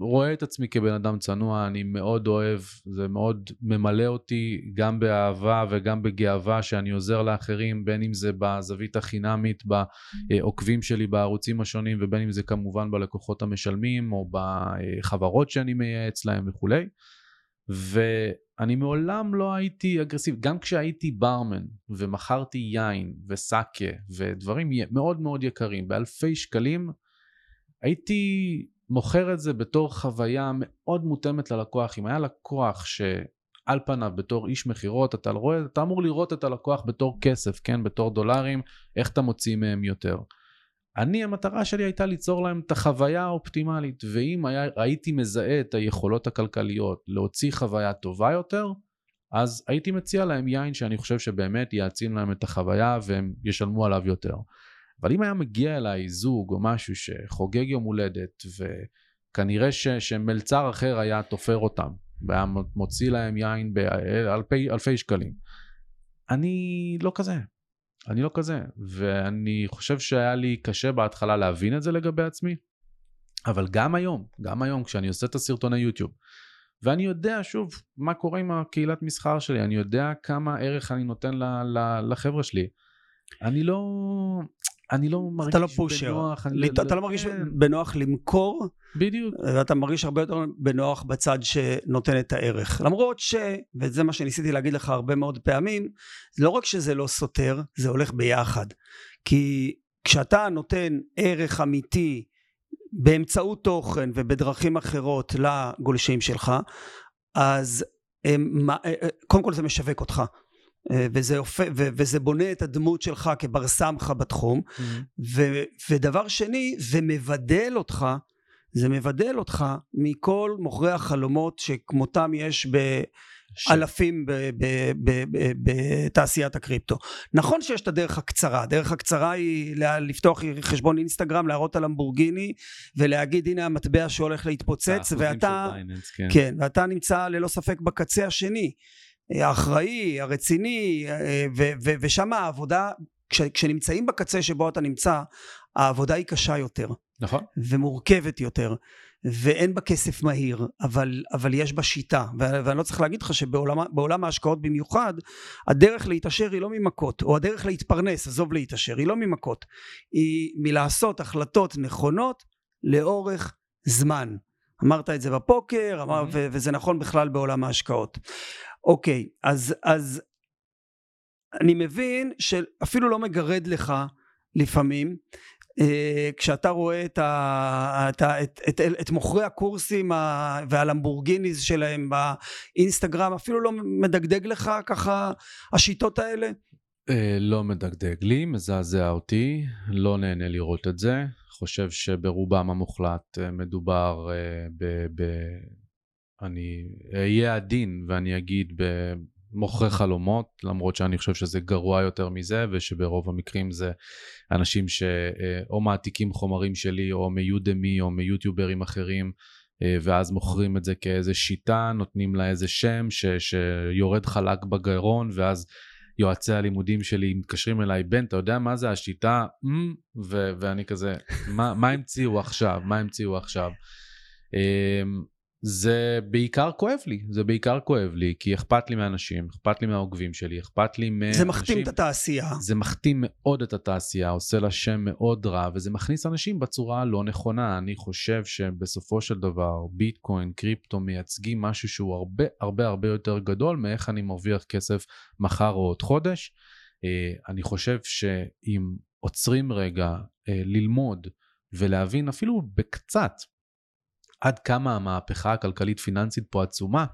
רואה את עצמי כבן אדם צנוע, אני מאוד אוהב, זה מאוד ממלא אותי גם באהבה וגם בגאווה שאני עוזר לאחרים, בין אם זה בזווית החינמית, בעוקבים שלי בערוצים השונים, ובין אם זה כמובן בלקוחות המשלמים או בחברות שאני מייעץ להם וכולי. ואני מעולם לא הייתי אגרסיבי, גם כשהייתי ברמן ומכרתי יין וסאקה ודברים מאוד מאוד יקרים באלפי שקלים, הייתי מוכר את זה בתור חוויה מאוד מותאמת ללקוח. אם היה לקוח שעל פניו בתור איש מכירות, אתה, אתה אמור לראות את הלקוח בתור כסף, כן? בתור דולרים, איך אתה מוציא מהם יותר. אני המטרה שלי הייתה ליצור להם את החוויה האופטימלית ואם היה, הייתי מזהה את היכולות הכלכליות להוציא חוויה טובה יותר אז הייתי מציע להם יין שאני חושב שבאמת יעצים להם את החוויה והם ישלמו עליו יותר. אבל אם היה מגיע אליי זוג או משהו שחוגג יום הולדת וכנראה ש, שמלצר אחר היה תופר אותם והיה מוציא להם יין באלפי שקלים אני לא כזה אני לא כזה, ואני חושב שהיה לי קשה בהתחלה להבין את זה לגבי עצמי, אבל גם היום, גם היום כשאני עושה את הסרטוני יוטיוב, ואני יודע שוב מה קורה עם הקהילת מסחר שלי, אני יודע כמה ערך אני נותן לחבר'ה שלי, אני לא, אני לא מרגיש אתה לא פושר. בנוח. אני לת... לא, אתה לא מרגיש כן. בנוח למכור. בדיוק. ואתה מרגיש הרבה יותר בנוח בצד שנותן את הערך. למרות ש, וזה מה שניסיתי להגיד לך הרבה מאוד פעמים, לא רק שזה לא סותר, זה הולך ביחד. כי כשאתה נותן ערך אמיתי באמצעות תוכן ובדרכים אחרות לגולשים שלך, אז הם, אה, אה, קודם כל זה משווק אותך. אה, וזה, אופ... ו... וזה בונה את הדמות שלך כבר סמכה בתחום. Mm-hmm. ו... ודבר שני, זה מבדל אותך, זה מבדל אותך מכל מוכרי החלומות שכמותם יש ב... ש- אלפים בתעשיית הקריפטו. נכון שיש את הדרך הקצרה, הדרך הקצרה היא לפתוח חשבון אינסטגרם, להראות על למבורגיני ולהגיד הנה המטבע שהולך להתפוצץ ואתה, בייננס, כן. כן, ואתה נמצא ללא ספק בקצה השני, האחראי, הרציני, אה, ו- ו- ושם העבודה, כש- כשנמצאים בקצה שבו אתה נמצא, העבודה היא קשה יותר. נכון. ומורכבת יותר ואין בה כסף מהיר אבל, אבל יש בה שיטה ו- ואני לא צריך להגיד לך שבעולם ההשקעות במיוחד הדרך להתעשר היא לא ממכות או הדרך להתפרנס עזוב להתעשר היא לא ממכות היא מלעשות החלטות נכונות לאורך זמן אמרת את זה בפוקר אמר, Mhm. ו- וזה נכון בכלל בעולם ההשקעות אוקיי אז אז אני מבין שאפילו לא מגרד לך לפעמים אה, כשאתה רואה את, ה, את, ה, את, את, את מוכרי הקורסים ה- והלמבורגיניז שלהם באינסטגרם אפילו לא מדגדג לך ככה השיטות האלה? אה, לא מדגדג לי, מזעזע אותי, לא נהנה לראות את זה. חושב שברובם המוחלט אה, מדובר אה, ב... ב... אני אהיה עדין ואני אגיד במוכרי חלומות, למרות שאני חושב שזה גרוע יותר מזה, ושברוב המקרים זה אנשים שאו מעתיקים חומרים שלי, או מיודמי, או מיוטיוברים אחרים, אה, ואז מוכרים את זה כאיזה שיטה, נותנים לה איזה שם ש... שיורד חלק בגרון, ואז יועצי הלימודים שלי מתקשרים אליי, בן, אתה יודע מה זה השיטה? "אמ", ו- ואני כזה, מה, מה המציאו עכשיו? מה המציאו עכשיו? זה בעיקר כואב לי, זה בעיקר כואב לי, כי אכפת לי מאנשים, אכפת לי מהעוקבים שלי, אכפת לי מאנשים... זה מכתים את התעשייה. זה מכתים מאוד את התעשייה, עושה לה שם מאוד רע, וזה מכניס אנשים בצורה הלא נכונה. אני חושב שבסופו של דבר ביטקוין, קריפטו מייצגים משהו שהוא הרבה הרבה הרבה יותר גדול מאיך אני מרוויח כסף מחר או עוד חודש. אה, אני חושב שאם עוצרים רגע אה, ללמוד ולהבין אפילו בקצת עד כמה המהפכה הכלכלית פיננסית פה עצומה,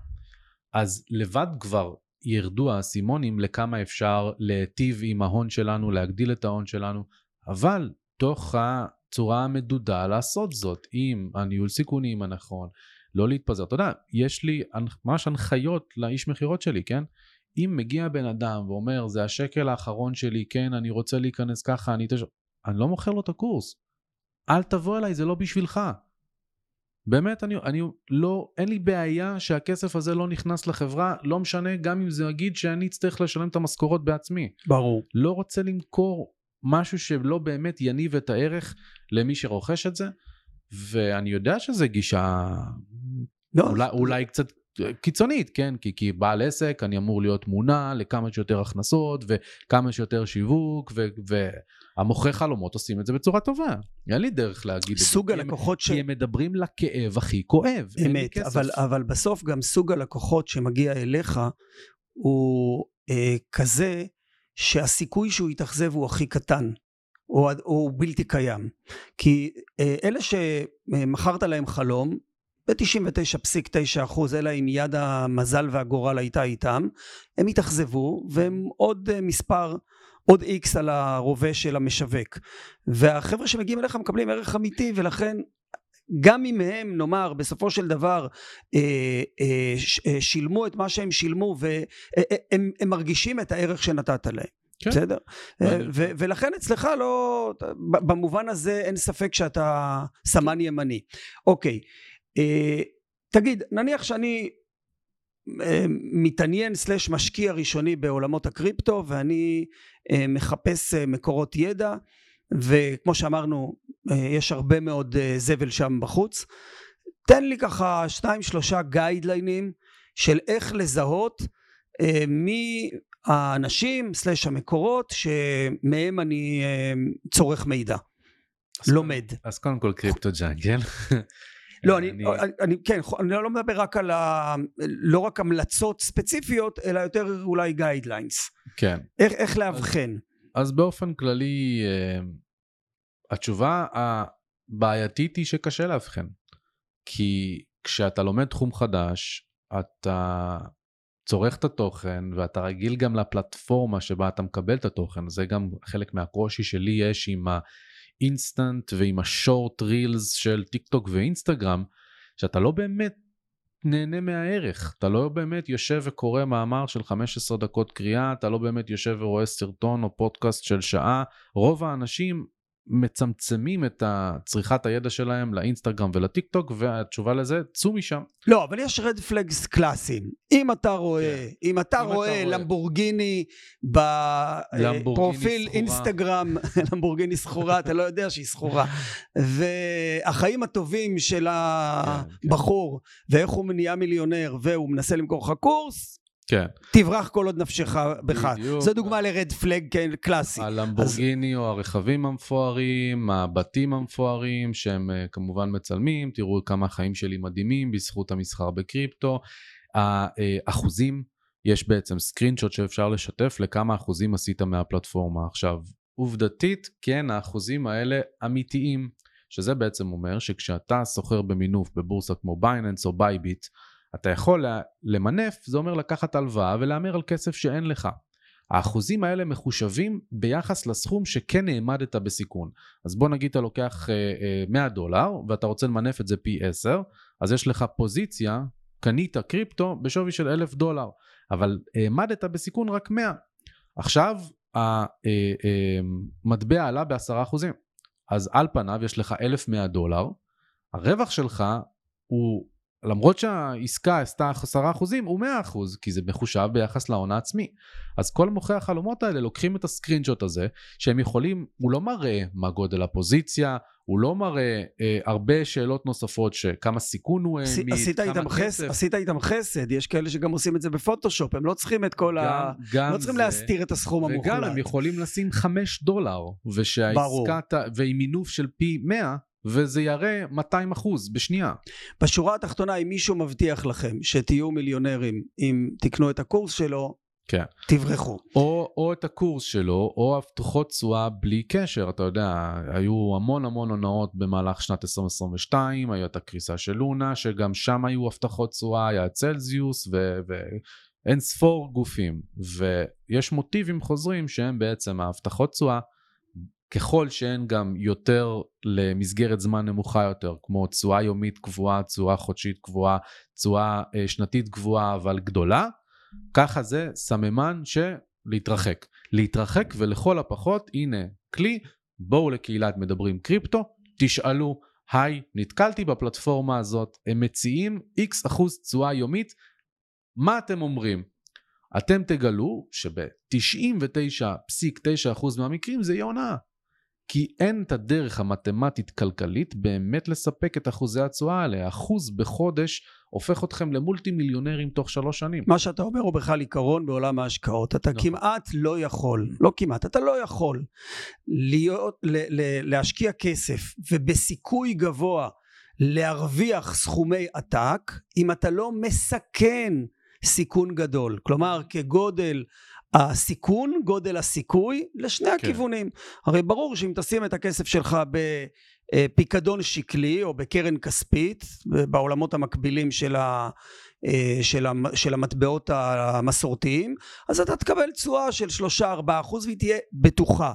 אז לבד כבר ירדו האסימונים לכמה אפשר להיטיב עם ההון שלנו, להגדיל את ההון שלנו, אבל תוך הצורה המדודה לעשות זאת, עם הניהול סיכונים הנכון, לא להתפזר. אתה יודע, יש לי ממש הנחיות לאיש מכירות שלי, כן? אם מגיע בן אדם ואומר, זה השקל האחרון שלי, כן, אני רוצה להיכנס ככה, אני תש... אני לא מוכר לו את הקורס. אל תבוא אליי, זה לא בשבילך. באמת, אני, אני לא, אין לי בעיה שהכסף הזה לא נכנס לחברה, לא משנה, גם אם זה יגיד שאני אצטרך לשלם את המשכורות בעצמי. ברור. לא רוצה למכור משהו שלא באמת יניב את הערך למי שרוכש את זה, ואני יודע שזו גישה לא, אולי, אולי קצת קיצונית, כן? כי, כי בעל עסק, אני אמור להיות מונע לכמה שיותר הכנסות וכמה שיותר שיווק, ו, והמוכרי חלומות עושים את זה בצורה טובה. אין לי דרך להגיד את זה. סוג הלקוחות ש... כי הם מדברים לכאב הכי כואב. אמת. אבל, אבל בסוף גם סוג הלקוחות שמגיע אליך הוא אה, כזה שהסיכוי שהוא יתאכזב הוא הכי קטן, או, או בלתי קיים. כי אה, אלה שמכרת להם חלום, ב-99.9 אחוז, אלא אם יד המזל והגורל הייתה איתם, הם התאכזבו והם עוד אה, מספר, עוד איקס על הרובה של המשווק. והחבר'ה שמגיעים אליך מקבלים ערך אמיתי ולכן גם אם הם נאמר בסופו של דבר אה, אה, ש, אה, שילמו את מה שהם שילמו והם הם, הם מרגישים את הערך שנתת להם. כן. בסדר? אה, ו- ולכן אצלך לא, במובן הזה אין ספק שאתה סמן ימני. אוקיי, אה, תגיד, נניח שאני אה, מתעניין סלש משקיע ראשוני בעולמות הקריפטו ואני אה, מחפש אה, מקורות ידע וכמו שאמרנו אה, יש הרבה מאוד אה, זבל שם בחוץ תן לי ככה שניים שלושה גיידליינים של איך לזהות אה, מי האנשים slash המקורות שמהם אני אה, צורך מידע אז לומד אז קודם כל קריפטו ג'אנגל. לא, אני, אני, אני, כן, אני לא מדבר רק על ה... לא רק המלצות ספציפיות, אלא יותר אולי guidelines. כן. איך, איך לאבחן. אז באופן כללי, אה, התשובה הבעייתית היא שקשה לאבחן. כי כשאתה לומד תחום חדש, אתה צורך את התוכן ואתה רגיל גם לפלטפורמה שבה אתה מקבל את התוכן, זה גם חלק מהקושי שלי יש עם האינסטנט ועם ה short reels של טיק טוק ואינסטגרם, שאתה לא באמת נהנה מהערך, אתה לא באמת יושב וקורא מאמר של 15 דקות קריאה, אתה לא באמת יושב ורואה סרטון או פודקאסט של שעה, רוב האנשים מצמצמים את צריכת הידע שלהם לאינסטגרם ולטיק טוק והתשובה לזה צאו משם. לא אבל יש רד פלגס קלאסיים אם אתה רואה כן. אם אתה אם רואה אתה למבורגיני בפרופיל אינסטגרם למבורגיני סחורה אתה לא יודע שהיא סחורה והחיים הטובים של הבחור כן, כן. ואיך הוא נהיה מיליונר והוא מנסה למכור לך קורס כן. תברח כל עוד נפשך בך. בדיוק. זו דוגמה לרד פלג כן, קלאסי. הלמבורגיני אז... או הרכבים המפוארים, הבתים המפוארים שהם אה, כמובן מצלמים, תראו כמה החיים שלי מדהימים בזכות המסחר בקריפטו. האחוזים, יש בעצם screenshot שאפשר לשתף לכמה אחוזים עשית מהפלטפורמה. עכשיו, עובדתית, כן, האחוזים האלה אמיתיים, שזה בעצם אומר שכשאתה סוחר במינוף בבורסה כמו בייננס או Bybit, אתה יכול למנף, זה אומר לקחת הלוואה ולהמר על כסף שאין לך. האחוזים האלה מחושבים ביחס לסכום שכן העמדת בסיכון. אז בוא נגיד אתה לוקח 100 אה, אה, דולר ואתה רוצה למנף את זה פי 10, אז יש לך פוזיציה, קנית קריפטו בשווי של 1,000 דולר, אבל העמדת בסיכון רק 100. עכשיו המטבע אה, עלה ב-10%, אז על פניו יש לך 1,100 דולר, הרווח שלך הוא למרות שהעסקה עשתה 10% הוא 100% כי זה מחושב ביחס להון העצמי. אז כל מוכרי החלומות האלה לוקחים את הסקרינשוט הזה שהם יכולים, הוא לא מראה מה גודל הפוזיציה, הוא לא מראה אה, הרבה שאלות נוספות שכמה סיכון הוא העמיד, עשית איתם חסד, עשית איתם חסד, יש כאלה שגם עושים את זה בפוטושופ, הם לא צריכים את כל גם, ה... גם לא צריכים זה, להסתיר את הסכום המוחלט. וגם הם יכולים לשים 5 דולר, ושהעסקה, ועם מינוף של פי 100, וזה יראה 200 אחוז בשנייה. בשורה התחתונה, אם מישהו מבטיח לכם שתהיו מיליונרים אם תקנו את הקורס שלו, כן. תברחו. או, או את הקורס שלו, או הבטחות תשואה בלי קשר. אתה יודע, היו המון המון הונאות במהלך שנת 2022, הייתה הקריסה של לונה, שגם שם היו הבטחות תשואה, היה צלזיוס ואין ספור גופים. ויש מוטיבים חוזרים שהם בעצם ההבטחות תשואה. ככל שהן גם יותר למסגרת זמן נמוכה יותר, כמו תשואה יומית קבועה, תשואה חודשית קבועה, תשואה אה, שנתית קבועה אבל גדולה, ככה זה סממן של להתרחק. להתרחק ולכל הפחות, הנה כלי, בואו לקהילת מדברים קריפטו, תשאלו, היי, נתקלתי בפלטפורמה הזאת, הם מציעים x אחוז תשואה יומית, מה אתם אומרים? אתם תגלו שב-99.9% מהמקרים זה יהיה הונאה. כי אין את הדרך המתמטית-כלכלית באמת לספק את אחוזי התשואה האלה. אחוז בחודש הופך אתכם למולטי מיליונרים תוך שלוש שנים. מה שאתה אומר הוא בכלל עיקרון בעולם ההשקעות. אתה נכון. כמעט לא יכול, לא כמעט, אתה לא יכול להיות, ל, ל, להשקיע כסף ובסיכוי גבוה להרוויח סכומי עתק אם אתה לא מסכן סיכון גדול. כלומר, כגודל הסיכון, גודל הסיכוי, לשני כן. הכיוונים. הרי ברור שאם תשים את הכסף שלך בפיקדון שקלי או בקרן כספית, בעולמות המקבילים של, ה, של, ה, של המטבעות המסורתיים, אז אתה תקבל תשואה של 3-4 אחוז והיא תהיה בטוחה.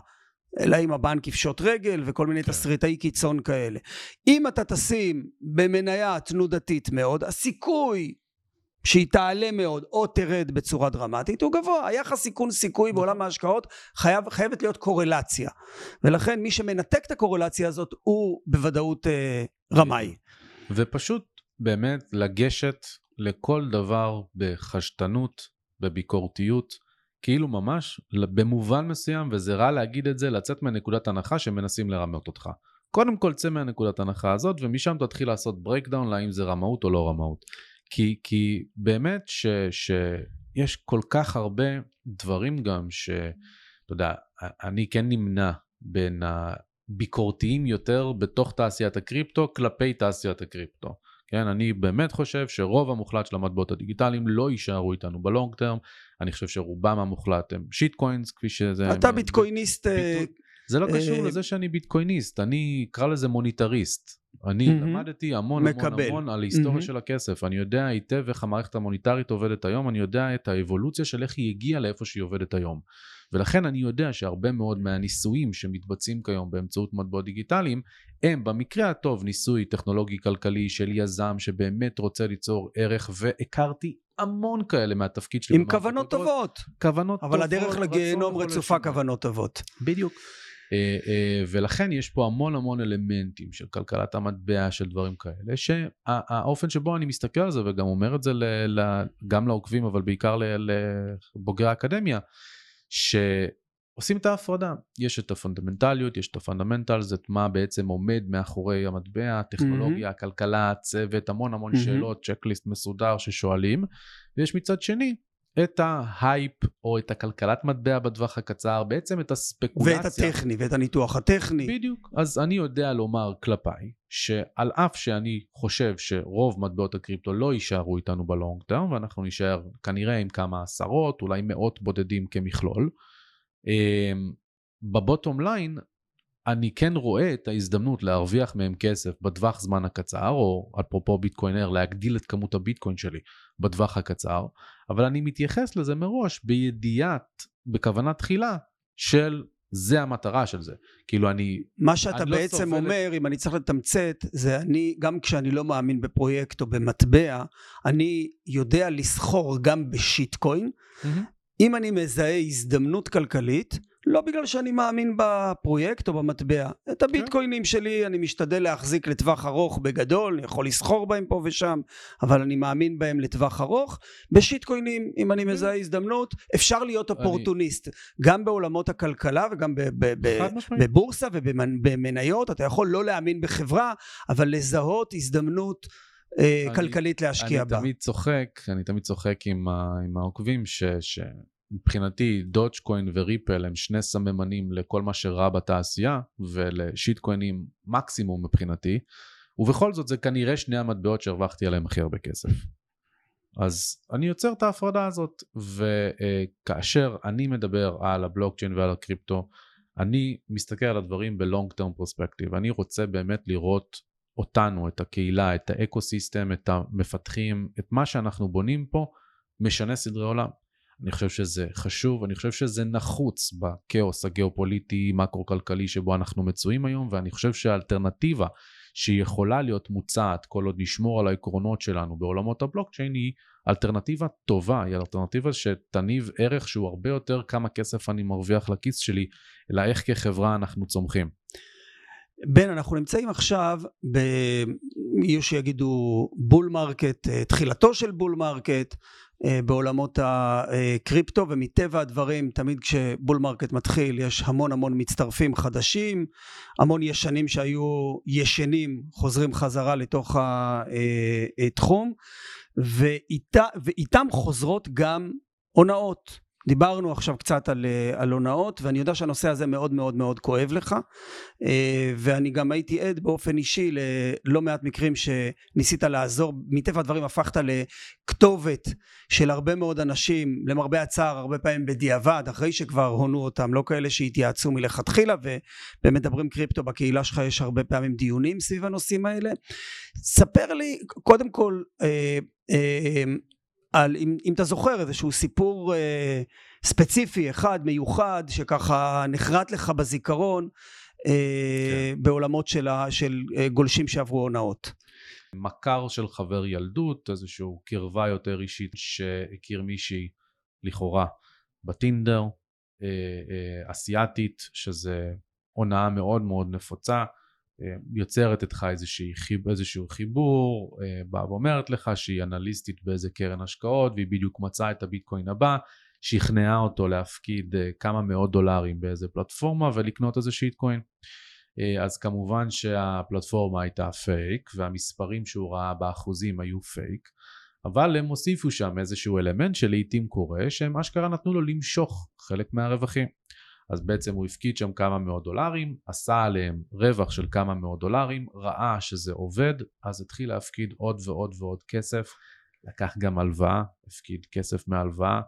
אלא אם הבנק יפשוט רגל וכל מיני כן. תסריטאי קיצון כאלה. אם אתה תשים במניה תנודתית מאוד, הסיכוי שהיא תעלה מאוד או תרד בצורה דרמטית הוא גבוה. היחס סיכון סיכוי נכון. בעולם ההשקעות חייב, חייבת להיות קורלציה. ולכן מי שמנתק את הקורלציה הזאת הוא בוודאות אה, רמאי. ופשוט באמת לגשת לכל דבר בחשדנות, בביקורתיות, כאילו ממש במובן מסוים, וזה רע להגיד את זה, לצאת מנקודת הנחה שמנסים לרמות אותך. קודם כל צא מהנקודת הנחה הזאת, ומשם תתחיל לעשות breakdown להאם זה רמאות או לא רמאות. כי, כי באמת ש, שיש כל כך הרבה דברים גם שאתה יודע, אני כן נמנע בין הביקורתיים יותר בתוך תעשיית הקריפטו כלפי תעשיית הקריפטו. כן, אני באמת חושב שרוב המוחלט של המטבעות הדיגיטליים לא יישארו איתנו ב long term, אני חושב שרובם המוחלט הם shit coins כפי שזה... אתה ביטקויניסט... ביטו... זה לא קשור uh, לזה שאני ביטקויניסט, אני אקרא לזה מוניטריסט. אני. למדתי המון המון. המון על ההיסטוריה. של הכסף. אני יודע היטב איך המערכת המוניטרית עובדת היום, אני יודע את האבולוציה של איך היא הגיעה לאיפה שהיא עובדת היום. ולכן אני יודע שהרבה מאוד מהניסויים שמתבצעים כיום באמצעות מטבעות דיגיטליים, הם במקרה הטוב ניסוי טכנולוגי כלכלי של יזם שבאמת רוצה ליצור ערך, והכרתי המון כאלה מהתפקיד שלי. עם כוונות. טובות, כוונות אבל טובות, הדרך רצון לגיהנום רצופה. כוונות טובות. בדיוק. אה, אה, ולכן יש פה המון המון אלמנטים של כלכלת המטבע, של דברים כאלה, שהאופן שבו אני מסתכל על זה, וגם אומר את זה ל, ל, גם לעוקבים, אבל בעיקר לבוגרי האקדמיה, שעושים את ההפרדה. יש את הפונדמנטליות, יש את ה fundamentals, את מה בעצם עומד מאחורי המטבע, הטכנולוגיה, הכלכלה, הצוות, המון המון המון. שאלות, checklist מסודר ששואלים, ויש מצד שני את ההייפ או את הכלכלת מטבע בטווח הקצר, בעצם את הספקולציה. ואת הטכני, ואת הניתוח הטכני. בדיוק. אז אני יודע לומר כלפיי, שעל אף שאני חושב שרוב מטבעות הקריפטו לא יישארו איתנו ב long term, ואנחנו נישאר כנראה עם כמה עשרות, אולי מאות בודדים כמכלול, אמ, בבוטום ליין, אני כן רואה את ההזדמנות להרוויח מהם כסף בטווח זמן הקצר, או אפרופו ביטקוינר, להגדיל את כמות הביטקוין שלי בטווח הקצר, אבל אני מתייחס לזה מראש בידיעת, בכוונה תחילה, של זה המטרה של זה. כאילו אני, מה שאתה אני לא בעצם את- אומר, אם אני צריך לתמצת, זה אני, גם כשאני לא מאמין בפרויקט או במטבע, אני יודע לסחור גם בשיטקוין. אם אני מזהה הזדמנות כלכלית, לא בגלל שאני מאמין בפרויקט או במטבע. את הביטקוינים שלי אני משתדל להחזיק לטווח ארוך בגדול, אני יכול לסחור בהם פה ושם, אבל אני מאמין בהם לטווח ארוך. בשיטקוינים, אם אני מזהה הזדמנות, אפשר להיות אופורטוניסט. גם בעולמות הכלכלה וגם. בבורסה ובמניות, אתה יכול לא להאמין בחברה, אבל לזהות הזדמנות אה, אני- כלכלית להשקיע אני בה. תמיד צוחק, אני תמיד צוחק עם, ה, עם העוקבים, ש, שמבחינתי דודג'קוין וריפל הם שני סממנים לכל מה שרע בתעשייה, ול shitcoinים מקסימום מבחינתי, ובכל זאת זה כנראה שני המטבעות שהרווחתי עליהם הכי הרבה כסף. אז אני יוצר את ההפרדה הזאת, וכאשר אני מדבר על הבלוקצ'יין ועל הקריפטו, אני מסתכל על הדברים ב long term perspective, אני רוצה באמת לראות אותנו, את הקהילה, את ה ecosystem, את המפתחים, את מה שאנחנו בונים פה, משנה סדרי עולם. אני חושב שזה חשוב, אני חושב שזה נחוץ בכאוס הגיאופוליטי, מקרו-כלכלי שבו אנחנו מצויים היום, ואני חושב שהאלטרנטיבה שיכולה להיות מוצעת כל עוד נשמור על העקרונות שלנו בעולמות הבלוקצ'יין היא אלטרנטיבה טובה, היא אלטרנטיבה שתניב ערך שהוא הרבה יותר כמה כסף אני מרוויח לכיס שלי, אלא איך כחברה אנחנו צומחים. בן, אנחנו נמצאים עכשיו ב... יהיו שיגידו bull market, אה, תחילתו של bull market אה, בעולמות הקריפטו, ומטבע הדברים, תמיד כש bull market מתחיל, יש המון המון מצטרפים חדשים, המון ישנים שהיו ישנים, חוזרים חזרה לתוך התחום, ואיתה, ואיתם חוזרות גם הונאות. דיברנו עכשיו קצת על, אה, על הונאות ואני יודע שהנושא הזה מאוד מאוד מאוד כואב לך אה, ואני גם הייתי עד באופן אישי ללא מעט מקרים שניסית לעזור מטבע הדברים הפכת לכתובת של הרבה מאוד אנשים למרבה הצער הרבה פעמים בדיעבד אחרי שכבר הונו אותם לא כאלה שהתייעצו מלכתחילה ובאמת מדברים קריפטו בקהילה שלך יש הרבה פעמים דיונים סביב הנושאים האלה. ספר לי קודם כל אה, על, אם, אם אתה זוכר איזשהו סיפור אה, ספציפי אחד מיוחד שככה נחרט לך בזיכרון אה, כן. בעולמות של, ה, של אה, גולשים שעברו הונאות. מכר של חבר ילדות, איזושהי קרבה יותר אישית שהכיר מישהי לכאורה בטינדר, אה, אה, אסיאתית, שזה הונאה מאוד מאוד נפוצה. יוצרת איתך איזושהי, איזשהו חיבור, באה ואומרת לך שהיא אנליסטית באיזה קרן השקעות והיא בדיוק מצאה את הביטקוין הבא, שכנעה אותו להפקיד כמה מאות דולרים באיזה פלטפורמה ולקנות איזה shitcoin. אז כמובן שהפלטפורמה הייתה פייק והמספרים שהוא ראה באחוזים היו פייק, אבל הם הוסיפו שם איזשהו אלמנט שלעיתים קורה שהם אשכרה נתנו לו למשוך חלק מהרווחים. אז בעצם הוא הפקיד שם כמה מאות דולרים, עשה עליהם רווח של כמה מאות דולרים, ראה שזה עובד, אז התחיל להפקיד עוד ועוד ועוד כסף, לקח גם הלוואה, הפקיד כסף מהלוואה,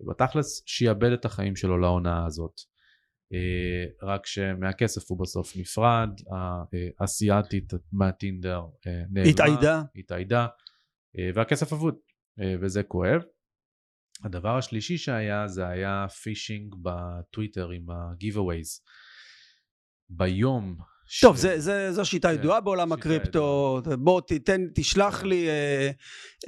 ובתכלס שיאבד את החיים שלו להונאה הזאת. אה, רק שמהכסף הוא בסוף נפרד, האסייתית מהטינדר אה, נעלמה, התאיידה, התאיידה, אה, והכסף אבוד, אה, וזה כואב. הדבר השלישי שהיה זה היה פישינג בטוויטר עם ה-giveaways. ביום ש... טוב, זה, זה, זו שיטה כן, ידועה בעולם הקריפטו, בוא תיתן, תשלח כן. לי אה,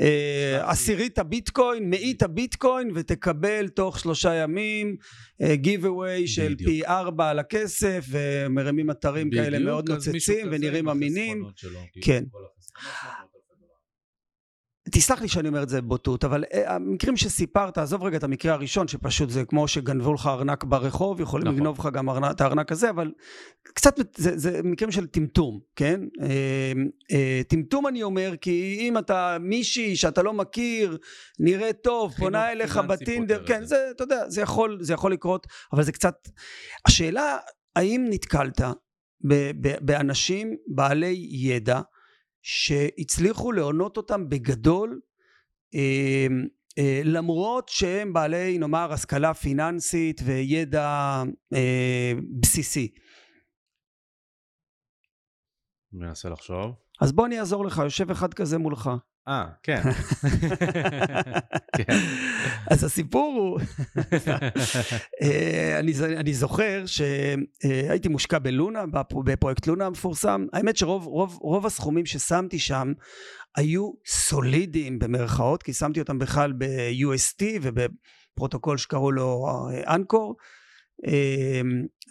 אה. עשירית הביטקוין, מאית הביטקוין, ותקבל תוך שלושה ימים אה, giveaway של. פי ארבע על הכסף, ומרימים אתרים כאלה בדיוק, מאוד אז מישהו נוצצים ונראים אמינים. כאילו, כן. כל החסכונות שלו, מאות אלפי דולרים. תסלח לי שאני אומר את זה בבוטות, אבל אה, המקרים שסיפרת, עזוב רגע את המקרה הראשון, שפשוט זה כמו שגנבו לך ארנק ברחוב, יכולים נכון. לגנוב לך גם ארנק, את הארנק הזה, אבל קצת, זה, זה מקרים של טמטום, כן? אה, אה, טמטום אני אומר, כי אם אתה מישהי שאתה לא מכיר, נראה טוב, פונה אליך בטינדר, כן, זה. אתה יודע, זה יכול, זה יכול לקרות, אבל זה קצת... השאלה, האם נתקלת באנשים בעלי ידע, שהצליחו להונות אותם בגדול אה, אה, למרות שהם בעלי נאמר השכלה פיננסית וידע אה, בסיסי. מנסה לחשוב. אז בוא אני אעזור לך, יושב אחד כזה מולך. אה, כן. כן. אז הסיפור הוא, אה, אני, אני זוכר שהייתי מושקע בלונה, בפ- בפרויקט לונה המפורסם. האמת שרוב רוב, רוב הסכומים ששמתי שם היו סולידיים במרכאות, כי שמתי אותם בכלל ב-UST ובפרוטוקול שקראו לו אה, אנקור. אה,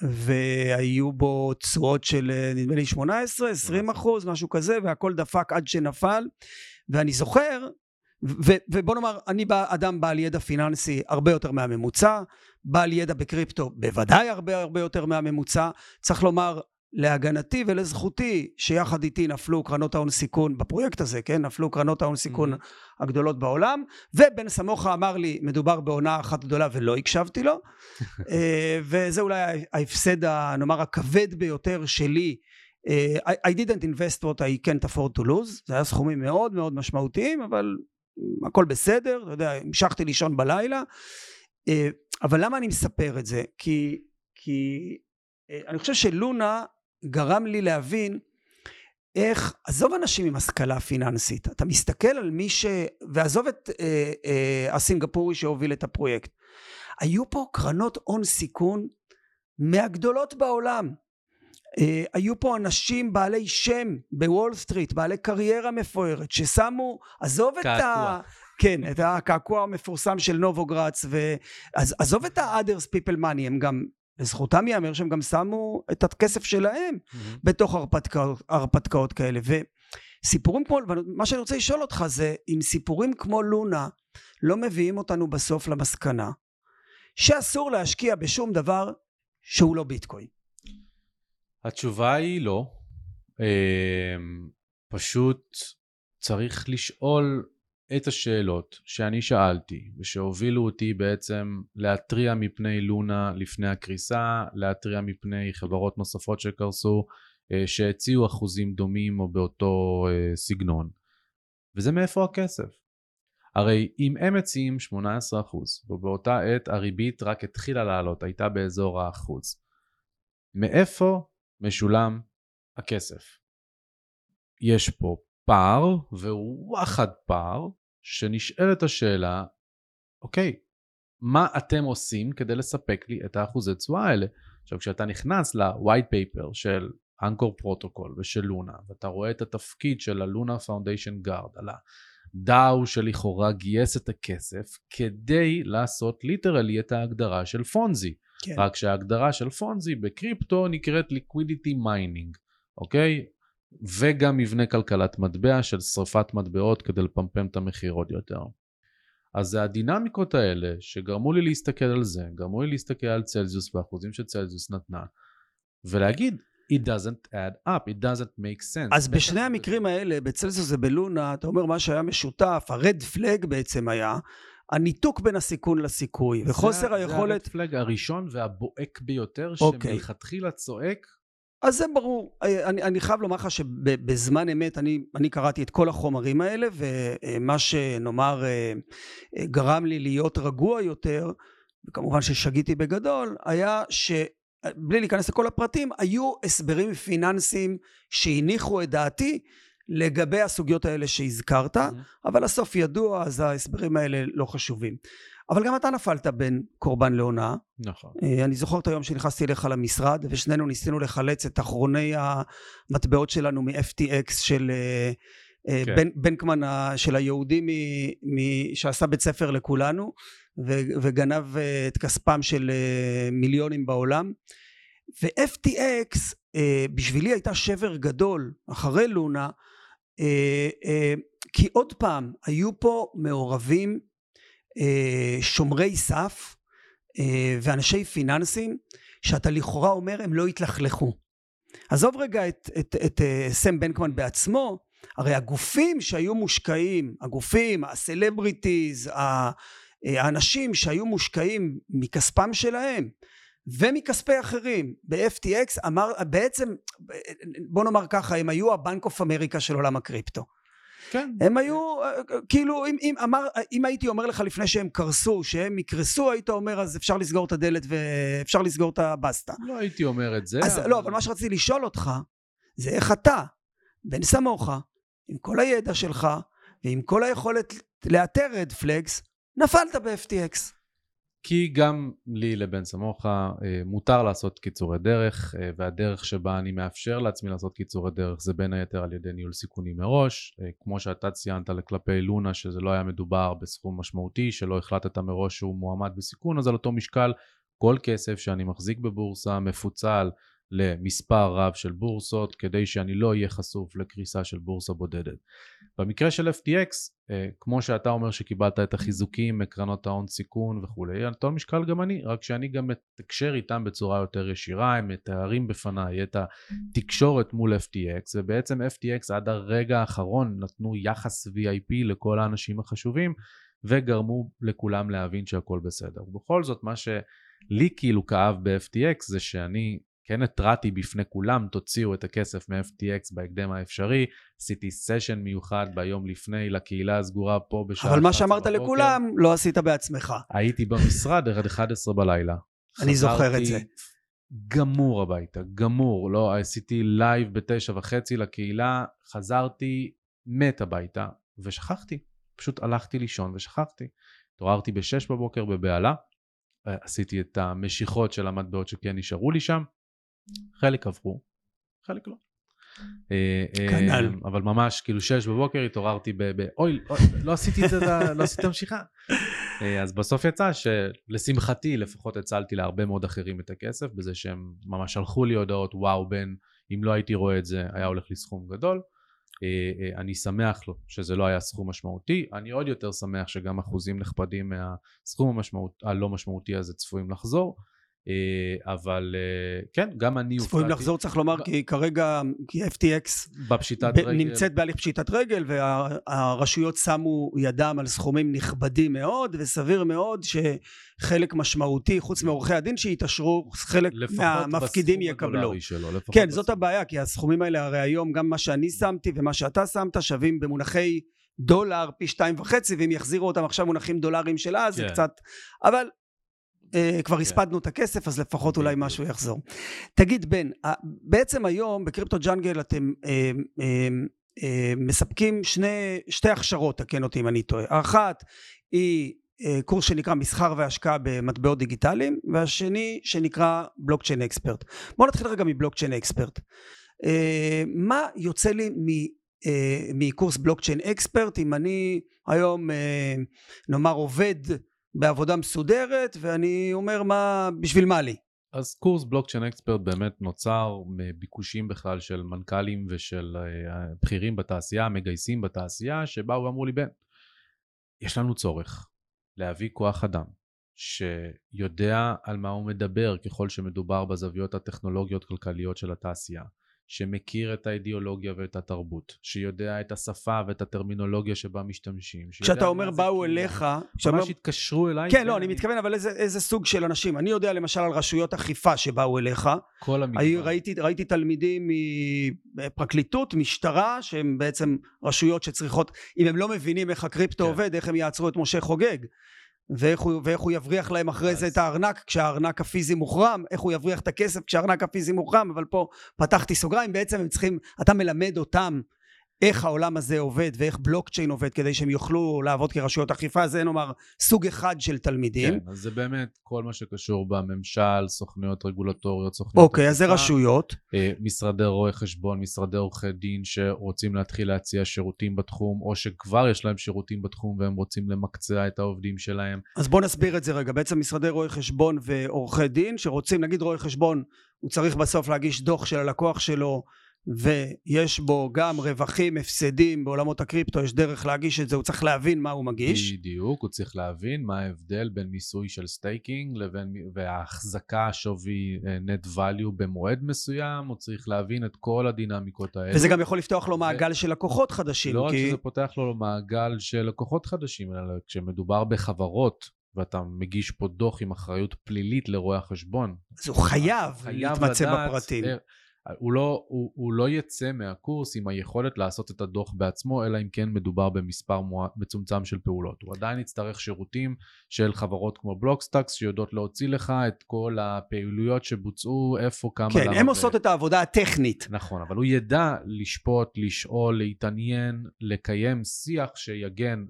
והיו בו תשואות של אה, נדמה לי 18, 20 אחוז, משהו כזה, והכל דפק עד שנפל. ואני זוכר, ו- ובוא נאמר, אני בא- אדם בעל ידע פיננסי הרבה יותר מהממוצע, בעל ידע בקריפטו בוודאי הרבה הרבה יותר מהממוצע. צריך לומר, להגנתי ולזכותי, שיחד איתי נפלו קרנות ההון סיכון בפרויקט הזה, כן? נפלו קרנות ההון סיכון Mhm. הגדולות בעולם, ובן סמוכה אמר לי, מדובר בעונה אחת גדולה ולא הקשבתי לו, אה, וזה אולי ההפסד, נאמר, הכבד ביותר שלי. אה, I, didn't invest what I can't afford to lose, זה היה סכומים מאוד מאוד משמעותיים, אבל הכל בסדר, אתה יודע, המשכתי לישון בלילה. אה, אבל למה אני מספר את זה? כי, כי אני חושב שלונה גרם לי להבין איך, עזוב אנשים עם השכלה פיננסית, אתה מסתכל על מי ש... ועזוב את אה, אה, הסינגפורי שהוביל את הפרויקט. היו פה קרנות הון סיכון מהגדולות בעולם. אה, היו פה אנשים בעלי שם בוול סטריט, בעלי קריירה מפוארת, ששמו, עזוב את ה... קעקוע. כן, את הקעקוע המפורסם של נובוגרץ, אז עזוב את ה-others people money, הם גם, לזכותם ייאמר שהם גם שמו את הכסף שלהם בתוך הרפתקאות, הרפתקאות כאלה. וסיפורים כמו, מה שאני רוצה לשאול אותך זה, אם סיפורים כמו לונה לא מביאים אותנו בסוף למסקנה שאסור להשקיע בשום דבר שהוא לא ביטקוין. התשובה היא לא. אמ, פשוט צריך לשאול את השאלות שאני שאלתי ושהובילו אותי בעצם להתריע מפני לונה לפני הקריסה, להתריע מפני חברות נוספות שקרסו, אה, שהציעו אחוזים דומים או באותו אה, סגנון. וזה מאיפה הכסף. הרי אם הם מציעים 18% ובאותה עת הריבית רק התחילה לעלות, הייתה באזור האחוז. מאיפה משולם הכסף? יש פה פער, והוא וואחד פער, שנשאלת השאלה, אוקיי, מה אתם עושים כדי לספק לי את האחוזי תשואה האלה? עכשיו, כשאתה נכנס ל-white paper של אנקור פרוטוקול ושל לונה, ואתה רואה את התפקיד של ה Luna Foundation Guard, על ה DAO שלכאורה גייס את הכסף, כדי לעשות literally את ההגדרה של פונזי. כן. רק שההגדרה של פונזי בקריפטו נקראת liquidity mining, אוקיי? וגם מבנה כלכלת מטבע של שריפת מטבעות כדי לפמפם את המחיר עוד יותר. אז זה הדינמיקות האלה שגרמו לי להסתכל על זה, גרמו לי להסתכל על צלזיוס והאחוזים שצלזיוס נתנה, ולהגיד, it doesn't add up, it doesn't make sense. אז בשני המקרים האלה, בצלזיוס ובלונה, אתה אומר מה שהיה משותף, הרד פלג בעצם היה, הניתוק בין הסיכון לסיכוי, וחוסר היכולת... זה הרדפלג הראשון והבוהק ביותר, אוקיי. שמלכתחילה צועק, אז זה ברור. אני, אני חייב לומר לך שבזמן אמת אני, אני קראתי את כל החומרים האלה, ומה שנאמר אה, גרם לי להיות רגוע יותר, וכמובן ששגיתי בגדול, היה בלי להיכנס לכל הפרטים, היו הסברים פיננסיים שהניחו את דעתי לגבי הסוגיות האלה שהזכרת, Mm-hmm. אבל הסוף ידוע, אז ההסברים האלה לא חשובים. אבל גם אתה נפלת בין קורבן להונאה. נכון. אה, אני זוכר את היום שנכנסתי אליך למשרד, ושנינו ניסינו לחלץ את אחרוני המטבעות שלנו מ-FTX של אה, אה, כן. בן, בנקמן של היהודי מ, מ, שעשה בית ספר לכולנו, ו, וגנב את כספם של מיליונים בעולם. ו-FTX בשבילי הייתה שבר גדול אחרי לונה, כי עוד פעם, היו פה מעורבים שומרי סף אה, ואנשי פיננסים שאתה לכאורה אומר הם לא התלכלכו. עזוב רגע את, את, את אה, סם בנקמן בעצמו, הרי הגופים שהיו מושקעים, הגופים, ה celebrities, אה, האנשים שהיו מושקעים מכספם שלהם ומכספי אחרים ב-FTX אמר בעצם בוא נאמר ככה הם היו הבנק אוף אמריקה של עולם הקריפטו כן. הם היו אה, כאילו אם, אם, אמר, אם הייתי אומר לך לפני שהם קרסו שהם יקרסו היית אומר אז אפשר לסגור את הדלת ואפשר לסגור את הבסטה לא הייתי אומר את זה. אז לא אבל מה שרציתי לשאול אותך זה איך אתה בן סמוך עם כל הידע שלך ועם כל היכולת לאתר רד פלגס נפלת ב-FTX כי גם לי לבן סמוכה אה, מותר לעשות קיצורי דרך אה, והדרך שבה אני מאפשר לעצמי לעשות קיצורי דרך זה בין היתר על ידי ניהול סיכונים מראש. אה, כמו שאתה ציינת כלפי לונה שזה לא היה מדובר בסכום משמעותי שלא החלטת מראש שהוא מועמד בסיכון אז על אותו משקל כל כסף שאני מחזיק בבורסה מפוצל למספר רב של בורסות כדי שאני לא אהיה חשוף לקריסה של בורסה בודדת. במקרה של FTX, אה, כמו שאתה אומר שקיבלת את החיזוקים מקרנות ההון סיכון וכולי, על אותו משקל גם אני, רק שאני גם מתקשר איתם בצורה יותר ישירה, הם מתארים בפניי את התקשורת מול FTX, ובעצם FTX עד הרגע האחרון נתנו יחס VIP לכל האנשים החשובים, וגרמו לכולם להבין שהכל בסדר. ובכל זאת, מה שלי כאילו כאב ב-FTX זה שאני כן התרעתי בפני כולם, תוציאו את הכסף מ-FTX בהקדם האפשרי, עשיתי session מיוחד ביום לפני לקהילה הסגורה פה בשעה אבל מה 11 שאמרת בבוקר. לכולם לא עשית בעצמך הייתי במשרד עד 11 בלילה. אני זוכר את זה. גמור הביתה, גמור. לא, עשיתי live בתשע וחצי לקהילה, חזרתי מת הביתה, ושכחתי. פשוט הלכתי לישון ושכחתי. התעוררתי בשש בבוקר בבהלה, אה, עשיתי את המשיכות של המטבעות שכן נשארו לי שם, חלק עברו, חלק לא. אה, אה, כנ"ל. אבל ממש כאילו שש בבוקר התעוררתי ב... אוי, אוי, לא עשיתי את זה, לא עשיתי את המשיכה. אה, אז בסוף יצא שלשמחתי לפחות הצלתי להרבה מאוד אחרים את הכסף בזה שהם ממש שלחו לי הודעות וואו בן אם לא הייתי רואה את זה היה הולך לי סכום גדול. אה, אה, אני שמח לו שזה לא היה סכום משמעותי אני עוד יותר שמח שגם אחוזים נכבדים מהסכום המשמעות, הלא משמעותי הזה צפויים לחזור אה, אבל אה, כן גם אני צפויים לחזור צריך לומר כי כרגע כי FTX בפשיטת רגל נמצאת בהליך פשיטת רגל והרשויות שמו ידם על סכומים נכבדים מאוד וסביר מאוד שחלק משמעותי חוץ מעורכי הדין שהתעשרו חלק מהמפקידים יקבלו שלו, כן בסכום. זאת הבעיה כי הסכומים האלה הרי היום גם מה שאני שמתי ומה שאתה שמת שווים במונחי דולר פי שתיים וחצי ואם יחזירו אותם עכשיו מונחים דולרים של אז זה כן. קצת אבל אה, כבר כן. הספדנו את הכסף אז לפחות אולי. משהו יחזור. תגיד בן אה, בעצם היום בקריפטו ג'אנגל אתם אה, אה, אה, מספקים שני, שתי הכשרות תקן אותי אם אני טועה האחת היא אה, קורס שנקרא מסחר והשקעה במטבעות דיגיטליים והשני שנקרא בלוקצ'יין אקספרט בוא נתחיל רגע מבלוקצ'יין אקספרט אה, מה יוצא לי מ, אה, מקורס בלוקצ'יין אקספרט אם אני היום אה, נאמר עובד בעבודה מסודרת ואני אומר מה בשביל מה לי? אז קורס בלוקצ'יין אקספרט באמת נוצר מביקושים בכלל של מנכ"לים ושל אה, בכירים בתעשייה, מגייסים בתעשייה, שבאו ואמרו לי, בן, יש לנו צורך להביא כוח אדם שיודע על מה הוא מדבר ככל שמדובר בזוויות הטכנולוגיות כלכליות של התעשייה, שמכיר את האידיאולוגיה ואת התרבות, שיודע את השפה ואת הטרמינולוגיה שבה משתמשים. כשאתה אומר באו. אליך כשאתה אומר- ממש התקשרו אליי. כן לא אני מתכוון אבל איזה, איזה סוג של אנשים אני יודע למשל על רשויות אכיפה שבאו אליך כל המגוון. ראיתי, ראיתי תלמידים מפרקליטות, משטרה, שהם בעצם רשויות שצריכות, אם הם לא מבינים איך הקריפטו כן. עובד, איך הם יעצרו את משה חוגג. ואיך הוא, ואיך הוא יבריח להם אחרי אז- זה את הארנק כשהארנק הפיזי מוחרם, איך הוא יבריח את הכסף כשהארנק הפיזי מוחרם, אבל פה פתחתי סוגריים, בעצם הם צריכים, אתה מלמד אותם איך העולם הזה עובד ואיך בלוקצ'יין עובד כדי שהם יוכלו לעבוד כרשויות אכיפה, זה נאמר סוג אחד של תלמידים. כן, אז זה באמת כל מה שקשור בממשל, סוכנויות רגולטוריות, סוכנויות אוקיי, אז זה רשויות. אה, משרדי רואי חשבון, משרדי עורכי דין שרוצים להתחיל להציע שירותים בתחום, או שכבר יש להם שירותים בתחום והם רוצים למקצע את העובדים שלהם. אז בוא נסביר את זה רגע. בעצם משרדי רואי חשבון ועורכי דין שרוצים, נגיד רואי חשבון, הוא צריך בסוף להגיש דוח של הלקוח שלו ויש בו גם רווחים, הפסדים בעולמות הקריפטו, יש דרך להגיש את זה, הוא צריך להבין מה הוא מגיש. בדיוק, הוא צריך להבין מה ההבדל בין מיסוי של staking לבין, וההחזקה שווי אה, net value במועד מסוים, הוא צריך להבין את כל הדינמיקות האלה. וזה גם יכול לפתוח לו מעגל של לקוחות חדשים. לא רק כי... שזה פותח לו מעגל של לקוחות חדשים, אלא כשמדובר בחברות, ואתה מגיש פה דוח עם אחריות פלילית לרואי החשבון. אז הוא חייב להתמצא בפרטים. הוא לא, הוא, הוא לא יצא מהקורס עם היכולת לעשות את הדוח בעצמו, אלא אם כן מדובר במספר מוע... מצומצם של פעולות. הוא עדיין יצטרך שירותים של חברות כמו בלוקסטאקס, שיודעות להוציא לך את כל הפעילויות שבוצעו, איפה, כמה, כן, למה. הן ו- עושות את העבודה הטכנית. נכון, אבל הוא ידע לשפוט, לשאול, להתעניין, לקיים שיח שיגן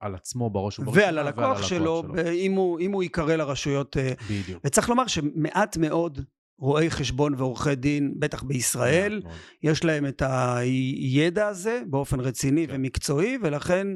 על עצמו בראש ובראשונה ועל הלקוח שלו, ב- אם הוא, אם הוא ייקרא לרשויות. אה, בדיוק. וצריך לומר שמעט מאוד רואי חשבון ועורכי דין, בטח בישראל, מאוד. יש להם את הידע הזה באופן רציני כן. ומקצועי, ולכן,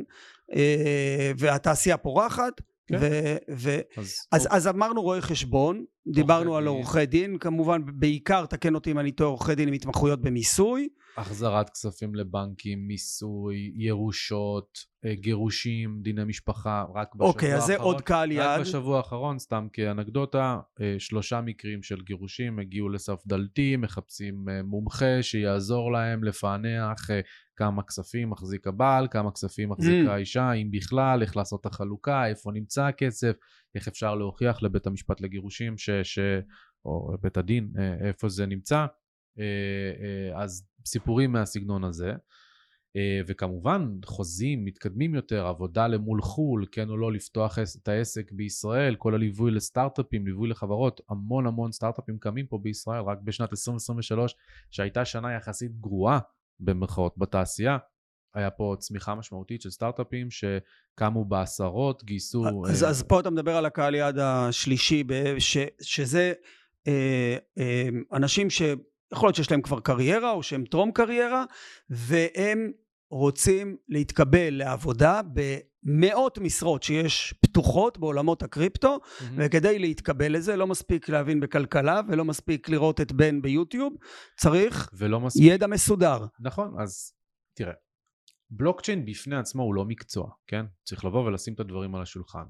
אה, והתעשייה פורחת, כן. ו, ו, אז, אז, אז אמרנו רואי חשבון, דיברנו על. עורכי דין, כמובן בעיקר, תקן אותי אם אני טועה, עורכי דין עם התמחויות במיסוי, החזרת כספים לבנקים, מיסוי, ירושות, אה, גירושים, דיני משפחה, רק בשבוע אוקיי, אז זה האחרון. עוד קהל רק יעד. בשבוע האחרון, סתם כאנקדוטה, אה, שלושה מקרים של גירושים הגיעו לסף דלתי, מחפשים אה, מומחה שיעזור להם לפענח כמה כספים מחזיק הבעל, כמה כספים מחזיקה Mm. האישה, אם בכלל, איך לעשות את החלוקה, איפה נמצא הכסף, איך אפשר להוכיח לבית המשפט לגירושים, ש, ש, או בית הדין, איפה זה נמצא. אז סיפורים מהסגנון הזה. אה, וכמובן חוזים מתקדמים יותר, עבודה למול חו"ל, כן או לא לפתוח את העסק בישראל, כל הליווי לסטארט-אפים, ליווי לחברות, המון המון סטארט-אפים קמים פה בישראל, רק בשנת 2023, שהייתה שנה יחסית גרועה במרכאות בתעשייה, היה פה צמיחה משמעותית של סטארט-אפים שקמו בעשרות, גייסו... אז, אה, אז פה אתה מדבר על הקהל יעד השלישי, ש, שזה אה, אה, אנשים שיכול להיות שיש להם כבר קריירה או שהם טרום קריירה, והם רוצים להתקבל לעבודה במאות משרות שיש פתוחות בעולמות הקריפטו, מהמם. וכדי להתקבל לזה לא מספיק להבין בכלכלה ולא מספיק לראות את בן ביוטיוב, צריך מספיק ידע מסודר. נכון, אז תראה, בלוקצ'יין בפני עצמו הוא לא מקצוע, כן? צריך לבוא ולשים את הדברים על השולחן.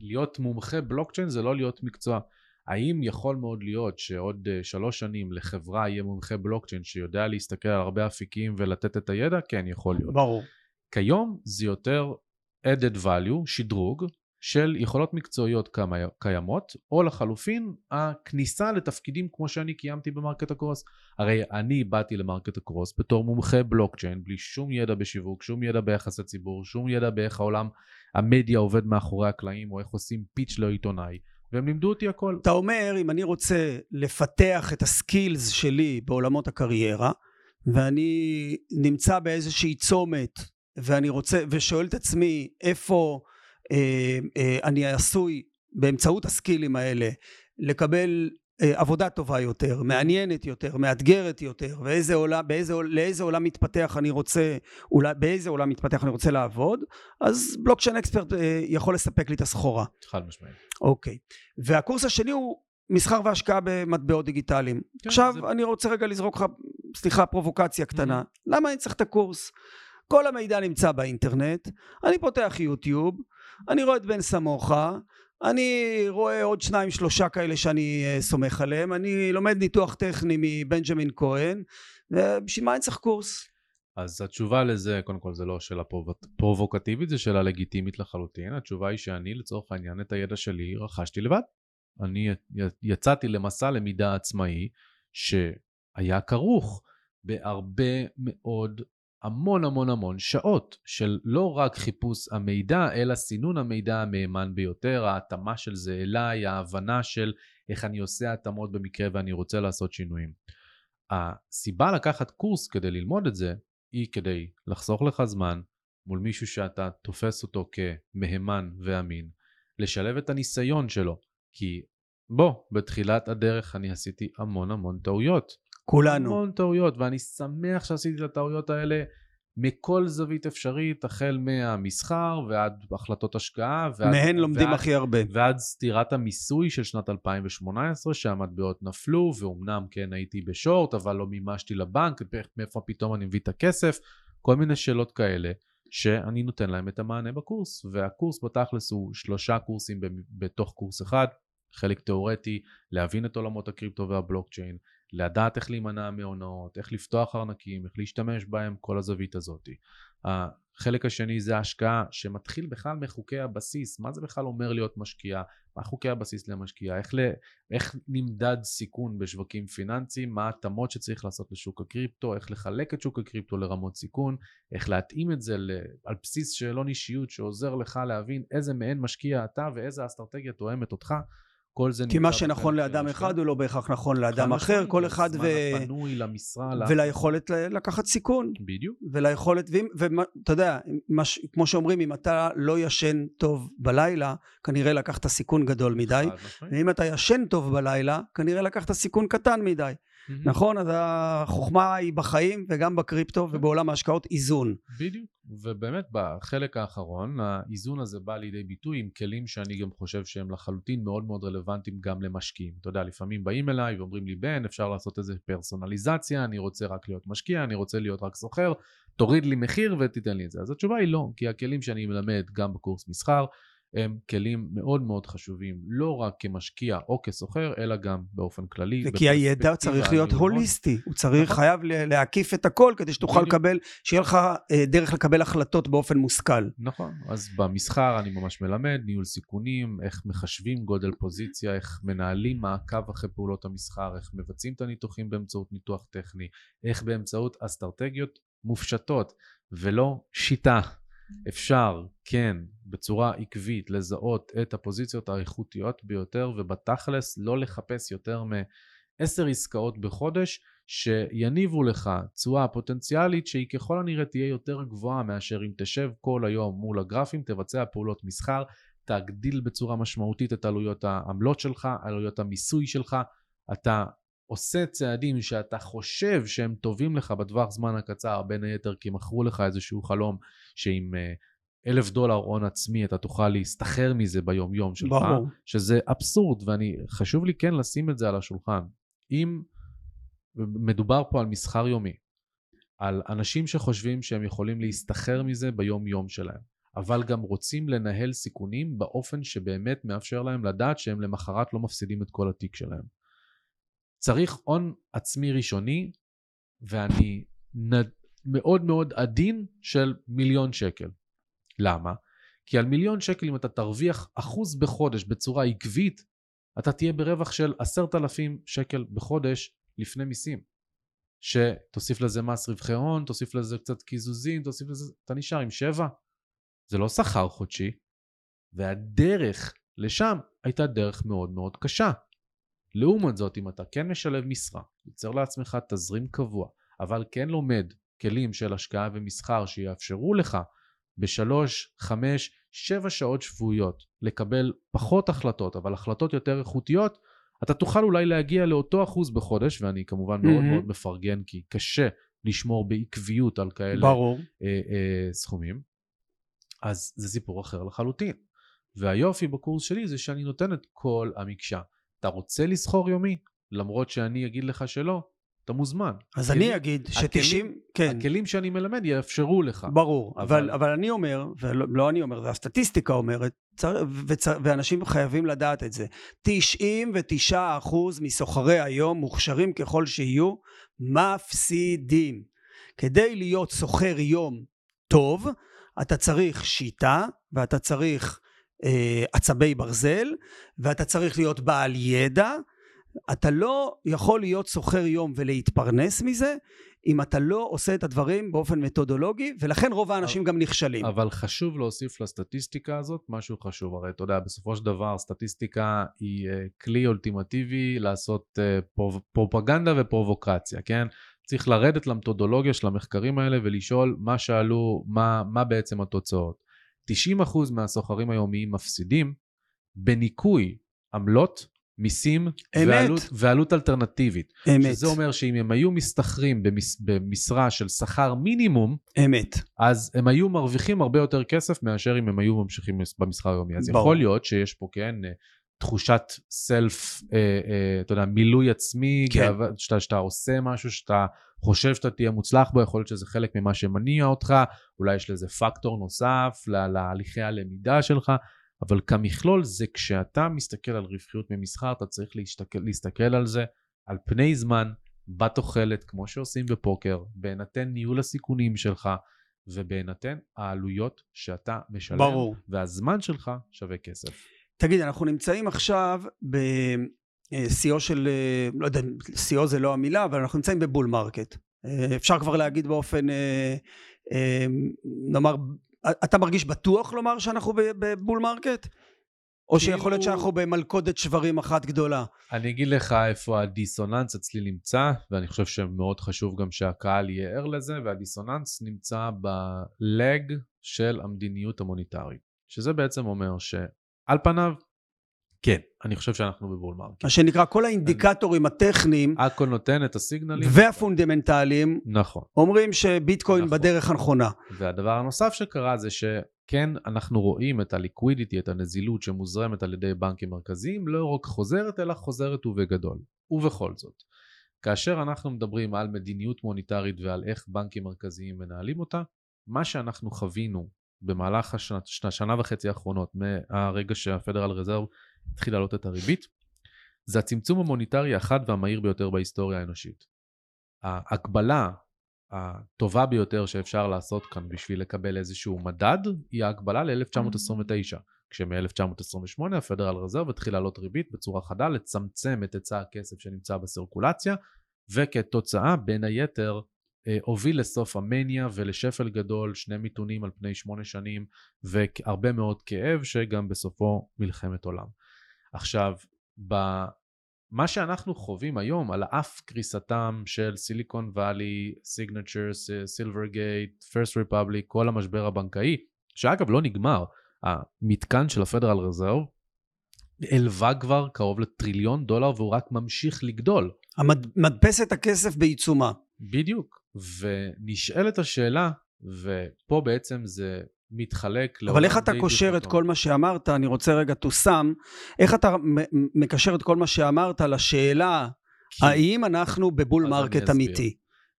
להיות מומחה בלוקצ'יין זה לא להיות מקצוע. האם יכול מאוד להיות שעוד uh, שלוש שנים לחברה יהיה מומחה בלוקצ'יין שיודע להסתכל על הרבה אפיקים ולתת את הידע? כן, יכול להיות. ברור. כיום זה יותר added value, שדרוג, של יכולות מקצועיות קיימות, או לחלופין, הכניסה לתפקידים כמו שאני קיימתי במרקט הקרוס. הרי אני באתי למרקט הקרוס בתור מומחה בלוקצ'יין, בלי שום ידע בשיווק, שום ידע ביחסי ציבור, שום ידע באיך העולם המדיה עובד מאחורי הקלעים, או איך עושים פיץ' לעיתונאי, והם לימדו אותי הכל. אתה אומר, אם אני רוצה לפתח את הסקילס שלי בעולמות הקריירה, ואני נמצא באיזושהי צומת, ואני רוצה, ושואל את עצמי איפה אה, אה, אני עשוי באמצעות הסקילים האלה לקבל עבודה טובה יותר, מעניינת יותר, מאתגרת יותר, ואיזה עולם, באיזה, לאיזה עולם מתפתח אני רוצה, אולי, באיזה עולם מתפתח אני רוצה לעבוד, אז בלוקצ'יין אקספרט אה, יכול לספק לי את הסחורה. חד משמעית. אוקיי. והקורס השני הוא מסחר והשקעה במטבעות דיגיטליים. כן, עכשיו זה- אני רוצה רגע לזרוק לך, סליחה, פרובוקציה קטנה. למה אני צריך את הקורס? כל המידע נמצא באינטרנט, אני פותח יוטיוב, אני רואה את בן סמוכה, אני רואה עוד שניים שלושה כאלה שאני אה, סומך עליהם, אני לומד ניתוח טכני מבנג'מין כהן, ובשביל מה אני צריך קורס? אז התשובה לזה, קודם כל זה לא שאלה פרובוק- פרובוקטיבית, זו שאלה לגיטימית לחלוטין. התשובה היא שאני לצורך העניין את הידע שלי רכשתי לבד. אני יצאתי למסע למידה עצמאי שהיה כרוך בהרבה מאוד המון המון המון שעות של לא רק חיפוש המידע, אלא סינון המידע המהימן ביותר, ההתאמה של זה אליי, ההבנה של איך אני עושה התאמות במקרה ואני רוצה לעשות שינויים. הסיבה לקחת קורס כדי ללמוד את זה, היא כדי לחסוך לך זמן מול מישהו שאתה תופס אותו כמהימן ואמין, לשלב את הניסיון שלו, כי בוא, בתחילת הדרך אני עשיתי המון המון טעויות. כולנו. המון טעויות, ואני שמח שעשיתי את הטעויות האלה מכל זווית אפשרית, החל מהמסחר ועד החלטות השקעה. ועד, מהן לומדים ועד, הכי הרבה. ועד סטירת המיסוי של שנת 2018, שהמטבעות נפלו, ואומנם כן הייתי בשורט, אבל לא מימשתי לבנק, מאיפה פתאום אני מביא את הכסף, כל מיני שאלות כאלה. שאני נותן להם את המענה בקורס, והקורס בתכלס הוא שלושה קורסים בתוך קורס אחד, חלק תיאורטי, להבין את עולמות הקריפטו והבלוקצ'יין, לדעת איך להימנע מהונאות, איך לפתוח ארנקים, איך להשתמש בהם, כל הזווית הזאת. החלק השני זה ההשקעה שמתחיל בכלל מחוקי הבסיס, מה זה בכלל אומר להיות משקיע, מה חוקי הבסיס למשקיע, איך, ל, איך נמדד סיכון בשווקים פיננסיים, מה ההתאמות שצריך לעשות לשוק הקריפטו, איך לחלק את שוק הקריפטו לרמות סיכון, איך להתאים את זה על בסיס שאלון אישיות שעוזר לך להבין איזה מעין משקיע אתה ואיזה אסטרטגיה תואמת אותך. כל זה כי מה שנכון לאדם אחד הוא לא בהכרח נכון לאדם אחר, כל אחד ו... הפנוי, למשרה. וליכולת לקחת סיכון. בדיוק. וליכולת, ואתה יודע, מש, כמו שאומרים, אם אתה לא ישן טוב בלילה, כנראה לקחת סיכון גדול מדי. ואם אתה ישן טוב בלילה, כנראה לקחת סיכון קטן מדי. נכון? אז החוכמה היא בחיים וגם בקריפטו כן. ובעולם ההשקעות איזון. בדיוק, ובאמת בחלק האחרון האיזון הזה בא לידי ביטוי עם כלים שאני גם חושב שהם לחלוטין מאוד מאוד רלוונטיים גם למשקיעים. אתה יודע, לפעמים באים אליי ואומרים לי, בן, אפשר לעשות איזה פרסונליזציה, אני רוצה רק להיות משקיע, אני רוצה להיות רק סוחר, תוריד לי מחיר ותיתן לי את זה. אז התשובה היא לא, כי הכלים שאני מלמד גם בקורס מסחר, הם כלים מאוד מאוד חשובים, לא רק כמשקיע או כסוחר, אלא גם באופן כללי. וכי הידע צריך להיות הוליסטי, הוא צריך, נכון. חייב להקיף את הכל כדי שתוכל לקבל, שיהיה לך אה, דרך לקבל החלטות באופן מושכל. נכון, אז במסחר אני ממש מלמד ניהול סיכונים, איך מחשבים גודל פוזיציה, איך מנהלים מעקב אחרי פעולות המסחר, איך מבצעים את הניתוחים באמצעות ניתוח טכני, איך באמצעות אסטרטגיות מופשטות ולא שיטה. אפשר, כן, בצורה עקבית לזהות את הפוזיציות האיכותיות ביותר ובתכלס לא לחפש יותר מעשר עסקאות בחודש שיניבו לך תשואה פוטנציאלית שהיא ככל הנראה תהיה יותר גבוהה מאשר אם תשב כל היום מול הגרפים, תבצע פעולות מסחר, תגדיל בצורה משמעותית את עלויות העמלות שלך, עלויות המיסוי שלך, אתה עושה צעדים שאתה חושב שהם טובים לך בטווח זמן הקצר, בין היתר כי מכרו לך איזשהו חלום שעם אה, אלף דולר הון עצמי אתה תוכל להסתחרר מזה ביום יום שלך, ברור. שזה אבסורד ואני חשוב לי כן לשים את זה על השולחן. אם מדובר פה על מסחר יומי, על אנשים שחושבים שהם יכולים להסתחרר מזה ביום יום שלהם, אבל גם רוצים לנהל סיכונים באופן שבאמת מאפשר להם לדעת שהם למחרת לא מפסידים את כל התיק שלהם. צריך הון עצמי ראשוני, ואני נד... מאוד מאוד עדין של מיליון שקל. למה? כי על מיליון שקל אם אתה תרוויח אחוז בחודש בצורה עקבית, אתה תהיה ברווח של עשרת אלפים שקל בחודש לפני מיסים. שתוסיף לזה מס רווחי הון, תוסיף לזה קצת קיזוזים, תוסיף לזה, אתה נשאר עם שבע. זה לא שכר חודשי, והדרך לשם הייתה דרך מאוד מאוד קשה. לעומת זאת, אם אתה כן משלב משרה, יוצר לעצמך תזרים קבוע, אבל כן לומד כלים של השקעה ומסחר שיאפשרו לך בשלוש, חמש, שבע שעות שבועיות לקבל פחות החלטות, אבל החלטות יותר איכותיות, אתה תוכל אולי להגיע לאותו אחוז בחודש, ואני כמובן מאוד mm-hmm. מאוד מפרגן, כי קשה לשמור בעקביות על כאלה ברור. אה, אה, סכומים. אז זה סיפור אחר לחלוטין. והיופי בקורס שלי זה שאני נותן את כל המקשה. אתה רוצה לסחור יומי? למרות שאני אגיד לך שלא, אתה מוזמן. אז הכלים, אני אגיד ש-90, כן. הכלים שאני מלמד יאפשרו לך. ברור, אבל, אבל, אבל אני אומר, ולא לא אני אומר, זה הסטטיסטיקה אומרת, צר, וצר, ואנשים חייבים לדעת את זה, 99% מסוחרי היום, מוכשרים ככל שיהיו, מפסידים. כדי להיות סוחר יום טוב, אתה צריך שיטה, ואתה צריך עצבי ברזל, ואתה צריך להיות בעל ידע. אתה לא יכול להיות סוחר יום ולהתפרנס מזה, אם אתה לא עושה את הדברים באופן מתודולוגי, ולכן רוב האנשים גם נכשלים. אבל חשוב להוסיף לסטטיסטיקה הזאת משהו חשוב. הרי אתה יודע, בסופו של דבר סטטיסטיקה היא אה, כלי אולטימטיבי לעשות אה, פרופגנדה ופרובוקציה, כן? צריך לרדת למתודולוגיה של המחקרים האלה ולשאול מה שאלו, מה, מה בעצם התוצאות. 90% מהסוחרים היומיים מפסידים בניכוי עמלות מיסים ועלות, ועלות אלטרנטיבית. אמת. שזה אומר שאם הם היו משתכרים במש, במשרה של שכר מינימום, אמת. אז הם היו מרוויחים הרבה יותר כסף מאשר אם הם היו ממשיכים במסחר היומי. אז ברור. יכול להיות שיש פה, כן, תחושת סלף, אה, אה, אתה יודע, מילוי עצמי, כן. גאווה, שאתה, שאתה עושה משהו שאתה חושב שאתה תהיה מוצלח בו, יכול להיות שזה חלק ממה שמניע אותך, אולי יש לזה פקטור נוסף לה- להליכי הלמידה שלך, אבל כמכלול זה כשאתה מסתכל על רווחיות ממסחר, אתה צריך להסתכל, להסתכל על זה על פני זמן, בתוחלת, כמו שעושים בפוקר, בהינתן ניהול הסיכונים שלך, ובהינתן העלויות שאתה משלם, ברור. והזמן שלך שווה כסף. תגיד, אנחנו נמצאים עכשיו בשיאו של, אה, לא יודע, שיאו זה לא המילה, אבל אנחנו נמצאים ב bull market. אה, אפשר כבר להגיד באופן, אה, אה, נאמר, אתה מרגיש בטוח לומר שאנחנו ב bull market? או שיכול להיות כאילו- שאנחנו במלכודת שוורים אחת גדולה? אני אגיד לך איפה הדיסוננס אצלי נמצא, ואני חושב שמאוד חשוב גם שהקהל יהיה ער לזה, והדיסוננס נמצא בלג של המדיניות המוניטרית. שזה בעצם אומר שעל פניו, כן, אני חושב שאנחנו ב bull market. מה שנקרא, כל האינדיקטורים הטכניים הכל נותן את הסיגנלים. והפונדמנטליים נכון. אומרים שביטקוין נכון. בדרך הנכונה. והדבר הנוסף שקרה זה שכן, אנחנו רואים את ה liquidity, את הנזילות שמוזרמת על ידי בנקים מרכזיים, לא רק חוזרת, אלא חוזרת ובגדול. ובכל זאת, כאשר אנחנו מדברים על מדיניות מוניטרית ועל איך בנקים מרכזיים מנהלים אותה, מה שאנחנו חווינו במהלך השנה, שנה, שנה וחצי האחרונות, מהרגע שהפדרל רזרב התחיל להעלות את הריבית, זה הצמצום המוניטרי החד והמהיר ביותר בהיסטוריה האנושית. ההקבלה הטובה ביותר שאפשר לעשות כאן בשביל לקבל איזשהו מדד, היא ההקבלה ל-1929. כשמ-1928 הפדרל רזרב התחיל לעלות ריבית בצורה חדה, לצמצם את היצע הכסף שנמצא בסירקולציה, וכתוצאה, בין היתר, אה, הוביל לסוף המניה ולשפל גדול, שני מיתונים על פני שמונה שנים, והרבה מאוד כאב, שגם בסופו מלחמת עולם. עכשיו, ב... מה שאנחנו חווים היום על אף קריסתם של סיליקון וואלי, סיגנצ'רס, סילברגייט, פרסט ריפבליק, כל המשבר הבנקאי, שאגב לא נגמר, המתקן של הפדרל רזרב הלווה כבר קרוב לטריליון דולר והוא רק ממשיך לגדול. מדפסת הכסף בעיצומה. בדיוק. ונשאלת השאלה, ופה בעצם זה מתחלק אבל איך אתה קושר את. כל מה שאמרת, אני רוצה רגע to sum, איך אתה מקשר את כל מה שאמרת לשאלה כי- האם אנחנו ב bull market. אמיתי?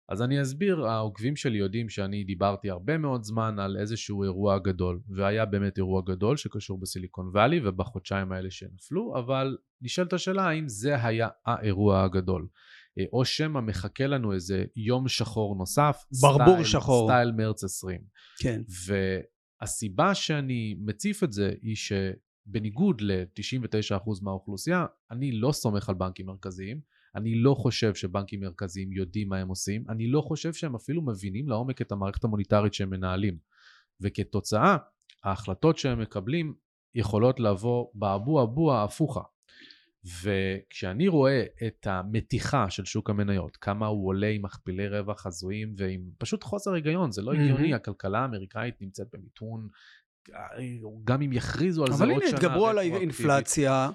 אז אני אסביר, העוקבים שלי יודעים שאני דיברתי הרבה מאוד זמן על איזשהו אירוע גדול, והיה באמת אירוע גדול שקשור בסיליקון וואלי ובחודשיים האלה שנפלו, אבל נשאלת השאלה האם זה היה האירוע הגדול. אה, או שמא מחכה לנו איזה יום שחור נוסף, ברבור סטייל, שחור. סטייל מרץ 20. כן. והסיבה שאני מציף את זה היא שבניגוד ל-99% מהאוכלוסייה, אני לא סומך על בנקים מרכזיים, אני לא חושב שבנקים מרכזיים יודעים מה הם עושים, אני לא חושב שהם אפילו מבינים לעומק את המערכת המוניטרית שהם מנהלים. וכתוצאה, ההחלטות שהם מקבלים יכולות לבוא באבו אבו ההפוכה. וכשאני רואה את המתיחה של שוק המניות, כמה הוא עולה עם מכפילי רווח הזויים ועם פשוט חוסר היגיון, זה לא. הגיוני, הכלכלה האמריקאית נמצאת במיתון, גם אם יכריזו על זה אבל עוד הנה, שנה התגברו על. האינפלציה,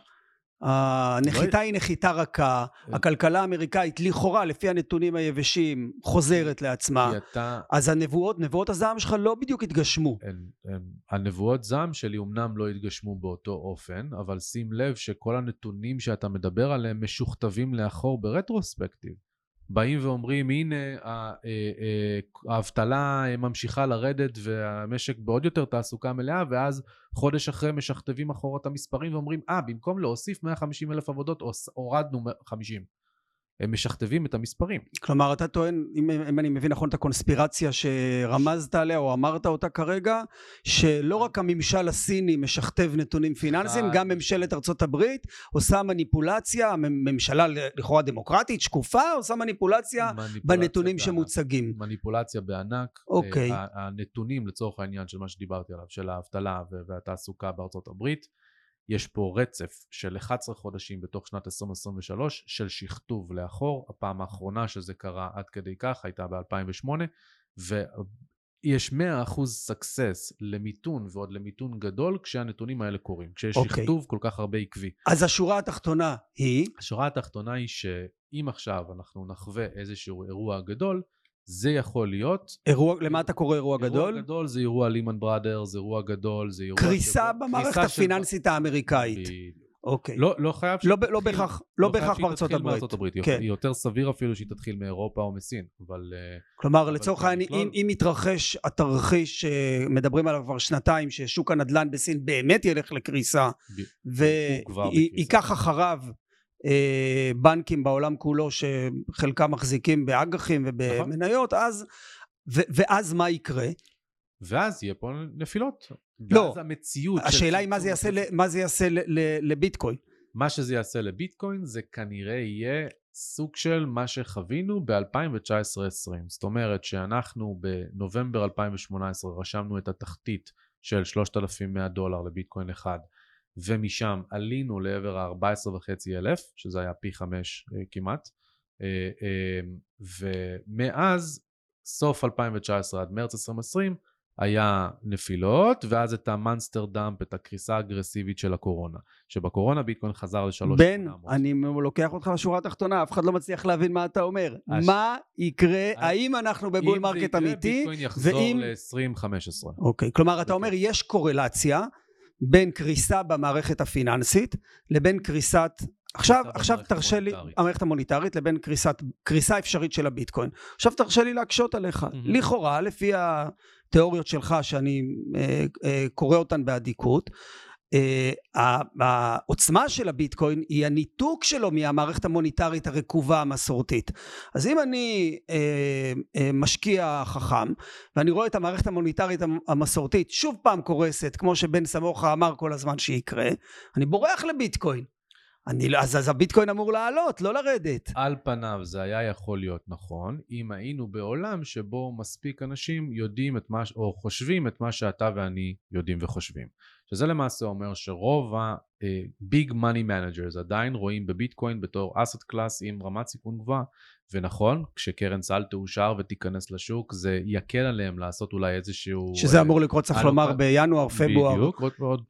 הנחיתה היא נחיתה רכה, הכלכלה האמריקאית לכאורה, לפי הנתונים היבשים, חוזרת לעצמה. אתה, אז הנבואות, נבואות הזעם שלך לא בדיוק התגשמו. הם, הם, הנבואות זעם שלי אומנם לא התגשמו באותו אופן, אבל שים לב שכל הנתונים שאתה מדבר עליהם משוכתבים לאחור ברטרוספקטיב. באים ואומרים, הנה, אה, אה, האבטלה אה, ממשיכה לרדת והמשק בעוד יותר תעסוקה מלאה, ואז חודש אחרי משכתבים אחורה את המספרים ואומרים, אה, במקום להוסיף 150 אלף עבודות, הורדנו 50. הם משכתבים את המספרים. כלומר, אתה טוען, אם, אם אני מבין נכון את הקונספירציה שרמזת עליה או אמרת אותה כרגע, שלא רק הממשל הסיני משכתב נתונים פיננסיים, גם ממשלת ארצות הברית עושה מניפולציה, ממשלה לכאורה דמוקרטית, שקופה, עושה מניפולציה, מניפולציה בנתונים בענק. שמוצגים. מניפולציה בענק. אוקיי. הנתונים לצורך העניין של מה שדיברתי עליו, של האבטלה והתעסוקה בארצות הברית, יש פה רצף של 11 חודשים בתוך שנת 2023 של שכתוב לאחור, הפעם האחרונה שזה קרה עד כדי כך הייתה ב-2008 ויש 100% סקסס למיתון ועוד למיתון גדול כשהנתונים האלה קורים, כשיש okay. אוקיי. שכתוב כל כך הרבה עקבי. אז השורה התחתונה היא? השורה התחתונה היא שאם עכשיו אנחנו נחווה איזשהו אירוע גדול, זה יכול להיות... אירוע, למה אתה קורא אירוע גדול? אירוע גדול זה אירוע לימן בראדר, זה אירוע גדול, זה אירוע... קריסה שבו, במערכת הפיננסית של... האמריקאית. ב... אוקיי. לא, לא חייב לא, לא בהכרח, לא, לא בהכרח בארצות הברית. בארצות הברית. כן. יותר סביר אפילו שהיא תתחיל מאירופה או מסין, אבל... אה, כלומר, אבל לצורך העניין, אם, אם יתרחש התרחיש שמדברים עליו כבר שנתיים, ששוק הנדל"ן בסין באמת ילך לקריסה, וייקח אחריו אה, בנקים בעולם כולו שחלקם מחזיקים באג"חים ובמניות, אז, ו, ואז מה יקרה? ואז יהיה פה נפילות. לא, ואז המציאות... השאלה היא מה זה יעשה, מה זה יעשה לביטקוין. מה שזה יעשה לביטקוין זה כנראה יהיה סוג של מה שחווינו ב-2019-2020. זאת אומרת שאנחנו בנובמבר 2018 רשמנו את התחתית של 3,100 דולר לביטקוין אחד. ומשם עלינו לעבר ה-14 וחצי אלף, שזה היה פי חמש אה, כמעט, אה, אה, ומאז סוף 2019 עד מרץ 2020 היה נפילות, ואז את ה monster dump, את הקריסה האגרסיבית של הקורונה. שבקורונה ביטקוין חזר לשלוש... בן, אני לוקח אותך לשורה התחתונה, אף אחד לא מצליח להבין מה אתה אומר. הש... מה יקרה, הש... האם אנחנו ב bull market אמיתי, ואם... ביטקוין יחזור ל-2015. אוקיי, כלומר אתה אומר יש קורלציה. בין קריסה במערכת הפיננסית לבין קריסת עכשיו, עכשיו תרשה לי, המערכת המוניטרית לבין קריסת, קריסה אפשרית של הביטקוין. עכשיו תרשה לי להקשות עליך. Mm-hmm. לכאורה, לפי התיאוריות שלך, שאני אה, אה, קורא אותן באדיקות, העוצמה של הביטקוין היא הניתוק שלו מהמערכת המוניטרית הרקובה המסורתית. אז אם אני אה, אה, משקיע חכם ואני רואה את המערכת המוניטרית המסורתית שוב פעם קורסת כמו שבן סמוכה אמר כל הזמן שיקרה, אני בורח לביטקוין. אני, לא, אז, אז הביטקוין אמור לעלות, לא לרדת. על פניו זה היה יכול להיות נכון, אם היינו בעולם שבו מספיק אנשים יודעים את מה, או חושבים את מה שאתה ואני יודעים וחושבים. שזה למעשה אומר שרוב ה-big money managers עדיין רואים בביטקוין בתור אסט קלאס עם רמת סיכון גבוהה. ונכון, כשקרן סל תאושר ותיכנס לשוק, זה יקל עליהם לעשות אולי איזשהו... שזה אמור לקרות, צריך לומר, בינואר, פברואר. בדיוק,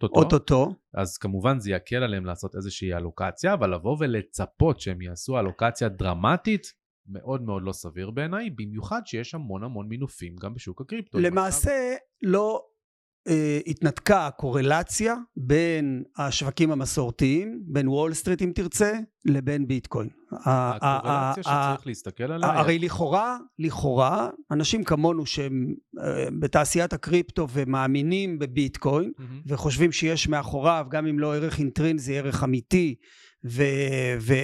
אוטוטו. אז כמובן זה יקל עליהם לעשות איזושהי אלוקציה, אבל לבוא ולצפות שהם יעשו אלוקציה דרמטית, מאוד מאוד לא סביר בעיניי, במיוחד שיש המון המון מינופים גם בשוק הקריפטו. למעשה, לא אה, התנתקה הקורלציה בין השווקים המסורתיים, בין וול סטריט אם תרצה, לבין ביטקוין. הקורלציה שצריך להסתכל עליה. הרי לכאורה, לכאורה, אנשים כמונו שהם אה, בתעשיית הקריפטו ומאמינים בביטקוין, וחושבים שיש מאחוריו, גם אם לא ערך אינטרינזי, ערך אמיתי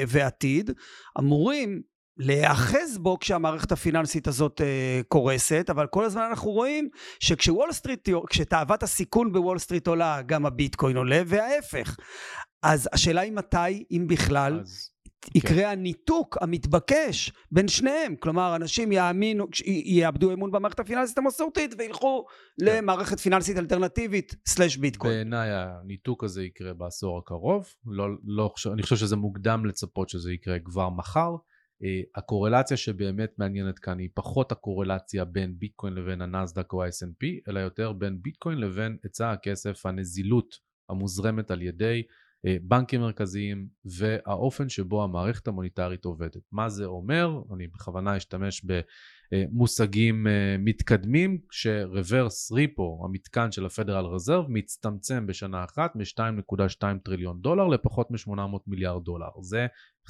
ועתיד, אמורים להיאחז בו כשהמערכת הפיננסית הזאת אה, קורסת, אבל כל הזמן אנחנו רואים שכשוול סטריט, כשתאוות הסיכון בוול סטריט עולה, גם הביטקוין עולה, וההפך. אז השאלה היא מתי, אם בכלל, אז... יקרה כן. הניתוק המתבקש בין שניהם. כלומר, אנשים יאמינו, יאבדו אמון במערכת הפיננסית המסורתית וילכו כן. למערכת פיננסית אלטרנטיבית סלאש ביטקוין. בעיניי הניתוק הזה יקרה בעשור הקרוב. לא, לא, אני חושב שזה מוקדם לצפות שזה יקרה כבר מחר. Uh, הקורלציה שבאמת מעניינת כאן היא פחות הקורלציה בין ביטקוין לבין הנסדק או ה-S&P, אלא יותר בין ביטקוין לבין היצע הכסף, הנזילות המוזרמת על ידי uh, בנקים מרכזיים והאופן שבו המערכת המוניטרית עובדת. מה זה אומר? אני בכוונה אשתמש ב... אה, מושגים אה, מתקדמים שרוורס ריפו, המתקן של הפדרל רזרב, מצטמצם בשנה אחת מ-2.2 טריליון דולר לפחות מ-800 מיליארד דולר. זה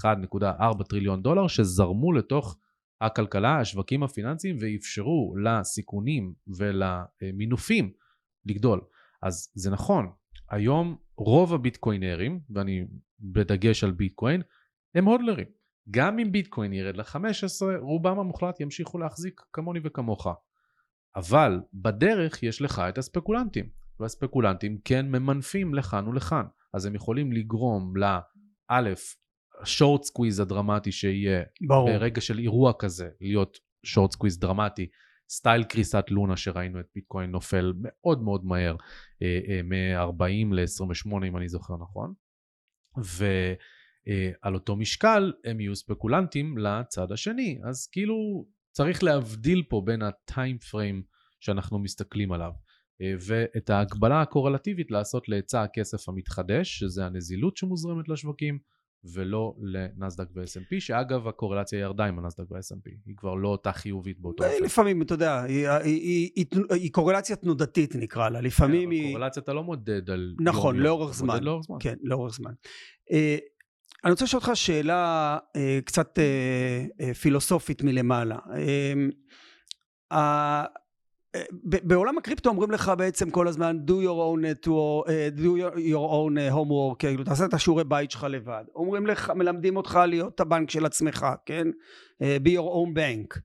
1.4 טריליון דולר שזרמו לתוך הכלכלה, השווקים הפיננסיים ואפשרו לסיכונים ולמינופים לגדול. אז זה נכון, היום רוב הביטקוינרים, ואני בדגש על ביטקוין, הם הודלרים. גם אם ביטקוין ירד ל-15, רובם המוחלט ימשיכו להחזיק כמוני וכמוך. אבל בדרך יש לך את הספקולנטים, והספקולנטים כן ממנפים לכאן ולכאן. אז הם יכולים לגרום לאלף, short squeeze הדרמטי שיהיה ברור. ברגע של אירוע כזה, להיות short squeeze דרמטי, סטייל קריסת לונה שראינו את ביטקוין נופל מאוד מאוד מהר, אה, אה, מ-40 ל-28 אם אני זוכר נכון, ועל אותו משקל הם יהיו ספקולנטים לצד השני, אז כאילו צריך להבדיל פה בין ה time frame שאנחנו מסתכלים עליו. אה, ואת ההקבלה הקורלטיבית לעשות להיצע הכסף המתחדש, שזה הנזילות שמוזרמת לשווקים, ולא לנסדק ו-S&P, שאגב הקורלציה ירדה עם הנסדק וה-S&P, היא כבר לא אותה חיובית באותו אופן. לפעמים, אתה יודע, היא, היא, היא, היא, היא קורלציה תנודתית נקרא לה, לפעמים כן, היא... קורלציה אתה לא מודד על נכון, לאורך זמן. מודד לאורך זמן. כן, לאורך זמן. אני רוצה לשאול אותך שאלה אה, קצת אה, אה, פילוסופית מלמעלה. אה, אה, בעולם הקריפטו אומרים לך בעצם כל הזמן do your own, network, אה, do your, own אה, homework, כאילו תעשה את השיעורי בית שלך לבד. אומרים לך, מלמדים אותך להיות הבנק של עצמך, כן? אה, be your own bank.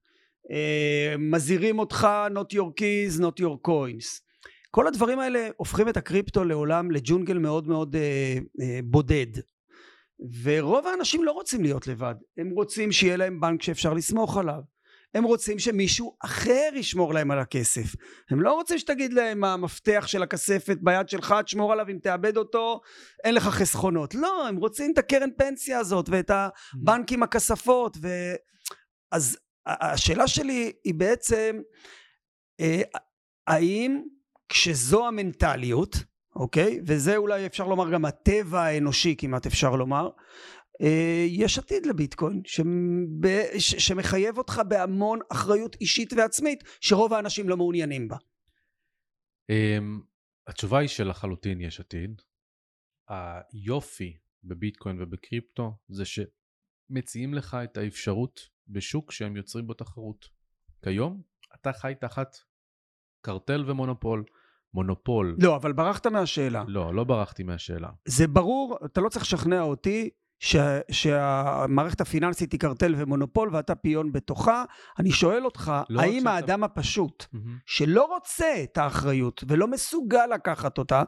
מזהירים אותך not your keys, not your coins. כל הדברים האלה הופכים את הקריפטו לעולם, לג'ונגל מאוד מאוד בודד. ורוב האנשים לא רוצים להיות לבד, הם רוצים שיהיה להם בנק שאפשר לסמוך עליו. הם רוצים שמישהו אחר ישמור להם על הכסף. הם לא רוצים שתגיד להם המפתח של הכספת ביד שלך, תשמור עליו אם תאבד אותו, אין לך חסכונות. לא, הם רוצים את הקרן פנסיה הזאת ואת הבנק עם הכספות. ו... אז השאלה שלי היא בעצם, אה, האם כשזו המנטליות, אוקיי? וזה אולי אפשר לומר גם הטבע האנושי כמעט אפשר לומר, אה, יש עתיד לביטקוין שמב- ש- שמחייב אותך בהמון אחריות אישית ועצמית שרוב האנשים לא מעוניינים בה. אמ, התשובה היא שלחלוטין יש עתיד. היופי בביטקוין ובקריפטו זה שמציעים לך את האפשרות בשוק שהם יוצרים בו תחרות. כיום אתה חי תחת קרטל ומונופול. מונופול. לא, אבל ברחת מהשאלה. לא, לא ברחתי מהשאלה. זה ברור, אתה לא צריך לשכנע אותי ש, שהמערכת הפיננסית היא קרטל ומונופול ואתה פיון בתוכה. אני שואל אותך, לא האם האדם הפשוט מהמם. שלא רוצה את האחריות ולא מסוגל לקחת אותה,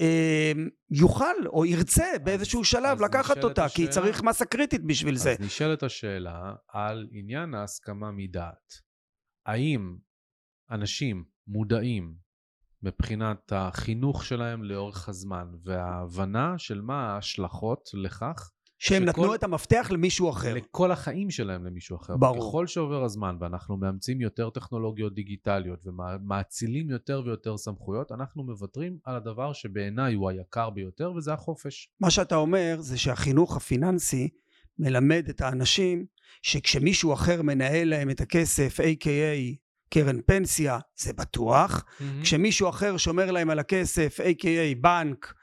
אה, יוכל או ירצה באיזשהו שלב אז לקחת אותה, כי השאלה- צריך מסה קריטית בשביל זה. אז נשאלת השאלה על עניין ההסכמה מדעת. האם אנשים מודעים מבחינת החינוך שלהם לאורך הזמן וההבנה של מה ההשלכות לכך שהם שכל- נתנו את המפתח למישהו אחר. לכל החיים שלהם למישהו אחר. ברור. ככל שעובר הזמן ואנחנו מאמצים יותר טכנולוגיות דיגיטליות ומאצילים יותר ויותר סמכויות, אנחנו מוותרים על הדבר שבעיניי הוא היקר ביותר וזה החופש. מה שאתה אומר זה שהחינוך הפיננסי מלמד את האנשים שכשמישהו אחר מנהל להם את הכסף, a.k.a קרן פנסיה, זה בטוח. כשמישהו אחר שומר להם על הכסף, a.k.a בנק,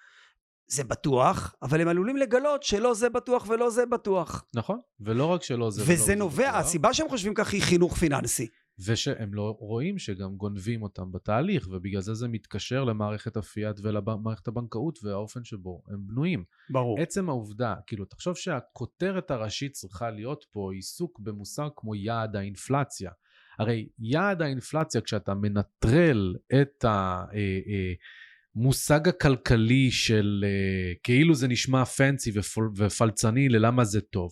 זה בטוח, אבל הם עלולים לגלות שלא זה בטוח ולא זה בטוח. נכון, ולא רק שלא זה ולא וזה זה נובע, בטוח, הסיבה שהם חושבים כך היא חינוך פיננסי. ושהם לא רואים שגם גונבים אותם בתהליך, ובגלל זה זה מתקשר למערכת הפיאט ולמערכת הבנקאות והאופן שבו הם בנויים. ברור. עצם העובדה, כאילו, תחשוב שהכותרת הראשית צריכה להיות פה עיסוק במושג כמו יעד האינפלציה. הרי יעד האינפלציה, כשאתה מנטרל את המושג הכלכלי של אה, כאילו זה נשמע פנסי ופלצני ללמה זה טוב,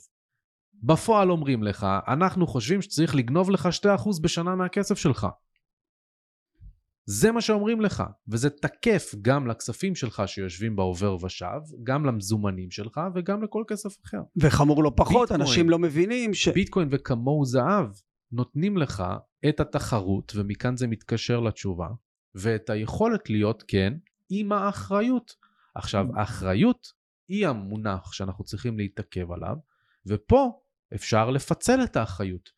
בפועל אומרים לך, אנחנו חושבים שצריך לגנוב לך 2% בשנה מהכסף שלך. זה מה שאומרים לך, וזה תקף גם לכספים שלך שיושבים בעובר ושב, גם למזומנים שלך וגם לכל כסף אחר. וחמור לא פחות, ביטקוין. אנשים לא מבינים ש... ביטקוין וכמוהו זהב נותנים לך את התחרות, ומכאן זה מתקשר לתשובה, ואת היכולת להיות, כן, עם האחריות. עכשיו, האחריות היא המונח שאנחנו צריכים להתעכב עליו, ופה אפשר לפצל את האחריות.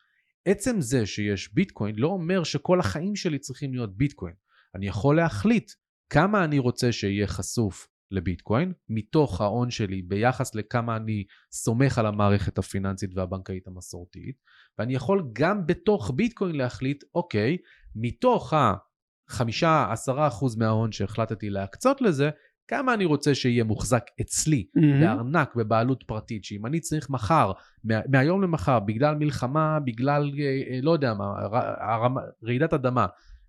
עצם זה שיש ביטקוין לא אומר שכל החיים שלי צריכים להיות ביטקוין. אני יכול להחליט כמה אני רוצה שיהיה חשוף לביטקוין, מתוך ההון שלי ביחס לכמה אני סומך על המערכת הפיננסית והבנקאית המסורתית, ואני יכול גם בתוך ביטקוין להחליט, אוקיי, מתוך ה-5-10% מההון שהחלטתי להקצות לזה, כמה אני רוצה שיהיה מוחזק אצלי, מהמם. בארנק, בבעלות פרטית, שאם אני צריך מחר, מה, מהיום למחר, בגלל מלחמה, בגלל, אה, אה, לא יודע מה, רעידת אדמה,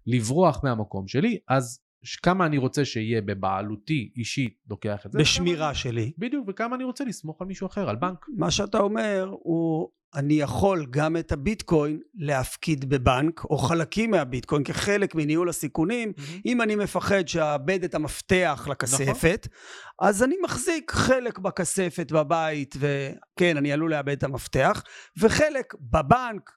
לברוח מהמקום שלי, אז כמה אני רוצה שיהיה בבעלותי אישית, לוקח את זה. בשמירה וכמה- שלי. בדיוק, וכמה אני רוצה לסמוך על מישהו אחר, על בנק. מה שאתה אומר הוא אני יכול גם את הביטקוין להפקיד בבנק או חלקים מהביטקוין כחלק מניהול הסיכונים אם אני מפחד שאאבד את המפתח לכספת אז אני מחזיק חלק בכספת בבית וכן אני עלול לאבד את המפתח וחלק בבנק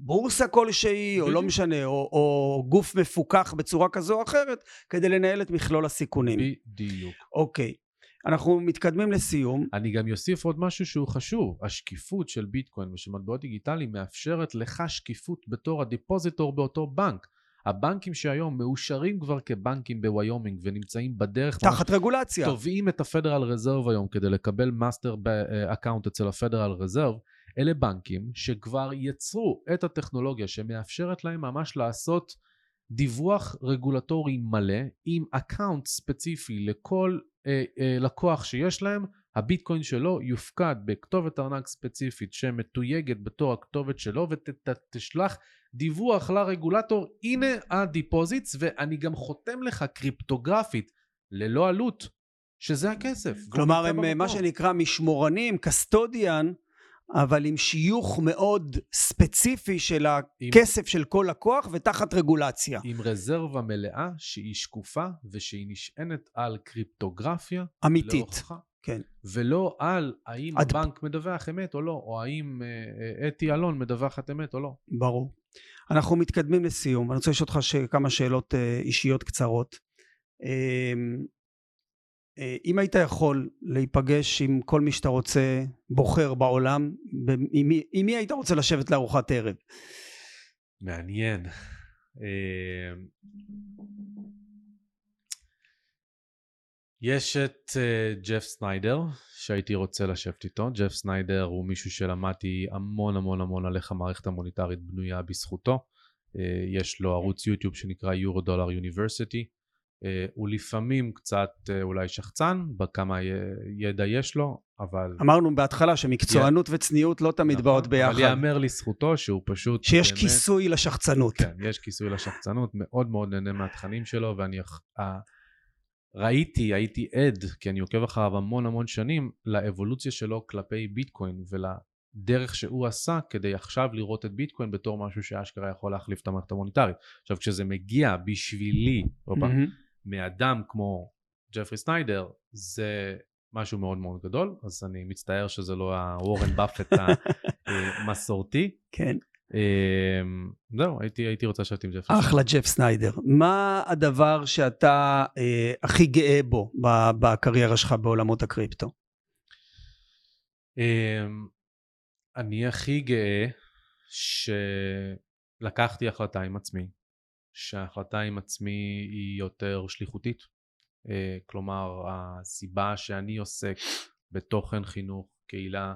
בורסה כלשהי או לא בדיוק. משנה או, או גוף מפוקח בצורה כזו או אחרת כדי לנהל את מכלול הסיכונים בדיוק. אוקיי אנחנו מתקדמים לסיום אני גם אוסיף עוד משהו שהוא חשוב. השקיפות של ביטקוין ושל מטבעות דיגיטליים מאפשרת לך שקיפות בתור ה depositor באותו בנק. הבנקים שהיום מאושרים כבר כבנקים בוויומינג ונמצאים בדרך, תחת רגולציה תובעים את הפדרל רזרב היום כדי לקבל master account אצל הפדרל רזרב, אלה בנקים שכבר יצרו את הטכנולוגיה שמאפשרת להם ממש לעשות דיווח רגולטורי מלא עם account ספציפי לכל אה, אה, לקוח שיש להם, הביטקוין שלו יופקד בכתובת ארנק ספציפית שמתויגת בתור הכתובת שלו ותשלח דיווח לרגולטור, הנה ה deposits ואני גם חותם לך קריפטוגרפית ללא עלות שזה הכסף. כלומר הם אה, מה במקום. שנקרא משמורנים, custodian, אבל עם שיוך מאוד ספציפי של עם- הכסף של כל לקוח ותחת רגולציה. עם רזרבה מלאה שהיא שקופה ושהיא נשענת על קריפטוגרפיה אמיתית. להוכחה. כן. ולא על האם עד- הבנק מדווח אמת או לא, או האם אה, אה, אתי אלון מדווחת אמת או לא. ברור. אנחנו מתקדמים לסיום. אני רוצה לשאול אותך ש- כמה שאלות אה, אישיות קצרות. אה, אם היית יכול להיפגש עם כל מי שאתה רוצה, בוחר בעולם, עם מי, עם מי היית רוצה לשבת לארוחת ערב? מעניין. אה, יש את אה, ג'ף סניידר שהייתי רוצה לשבת איתו. ג'ף סניידר הוא מישהו שלמדתי המון המון המון על איך המערכת המוניטרית בנויה בזכותו. אה, יש לו ערוץ יוטיוב שנקרא יורו דולר יוניברסיטי. הוא לפעמים קצת אה, אולי שחצן בכמה י- ידע יש לו, אבל... אמרנו בהתחלה שמקצוענות וצניעות לא תמיד נכון, באות אבל ביחד. ייאמר לזכותו שהוא פשוט... שיש באמת- כיסוי לשחצנות. כן, יש כיסוי לשחצנות, מאוד מאוד נהנה מהתכנים שלו, ואני ראיתי, הייתי עד, כי אני עוקב אחריו המון המון שנים, לאבולוציה שלו כלפי ביטקוין ולדרך שהוא עשה כדי עכשיו לראות את ביטקוין בתור משהו שאשכרה יכול להחליף את המערכת המוניטרית. עכשיו, כשזה מגיע בשבילי, מהמם. מאדם כמו ג'פרי סניידר, זה משהו מאוד מאוד גדול, אז אני מצטער שזה לא הוורן באפט המסורתי. כן. אמ, זהו, הייתי, הייתי רוצה לשבת עם ג'פרי. אחלה ג'ף סניידר. מה הדבר שאתה אה, הכי גאה בו בקריירה שלך בעולמות הקריפטו? אמ, אני הכי גאה שלקחתי החלטה עם עצמי, שההחלטה עם עצמי היא יותר שליחותית. אה, כלומר, הסיבה שאני עוסק בתוכן חינוך, קהילה,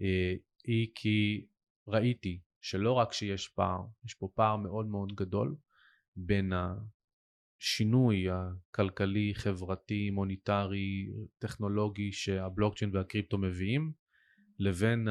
אה, היא כי ראיתי שלא רק שיש פער, יש פה פער מאוד מאוד גדול בין השינוי הכלכלי, חברתי, מוניטרי, טכנולוגי שהבלוקצ'יין והקריפטו מביאים, לבין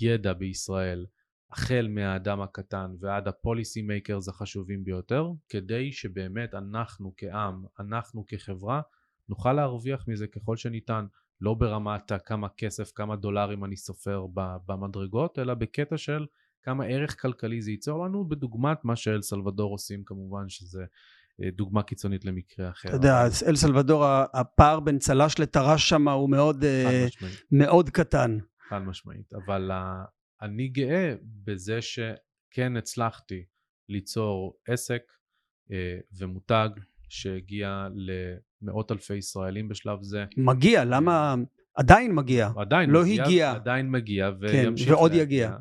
הידע בישראל, החל מהאדם הקטן ועד ה policy makers החשובים ביותר, כדי שבאמת אנחנו כעם, אנחנו כחברה, נוכל להרוויח מזה ככל שניתן, לא ברמת כמה כסף, כמה דולרים אני סופר במדרגות, אלא בקטע של כמה ערך כלכלי זה ייצור לנו, בדוגמת מה שאל סלבדור עושים כמובן, שזה אה, דוגמה קיצונית למקרה אחר. אתה יודע, אל סלבדור, הפער בין צל"ש לטר"ש שם הוא מאוד, אה. מאוד קטן. חד משמעית, אבל אני גאה בזה שכן הצלחתי ליצור עסק uh, ומותג שהגיע למאות אלפי ישראלים בשלב זה. מגיע, למה? עדיין מגיע. עדיין לא מגיע, הגיע. עדיין מגיע כן, וימשיך ועוד להגיע. יגיע.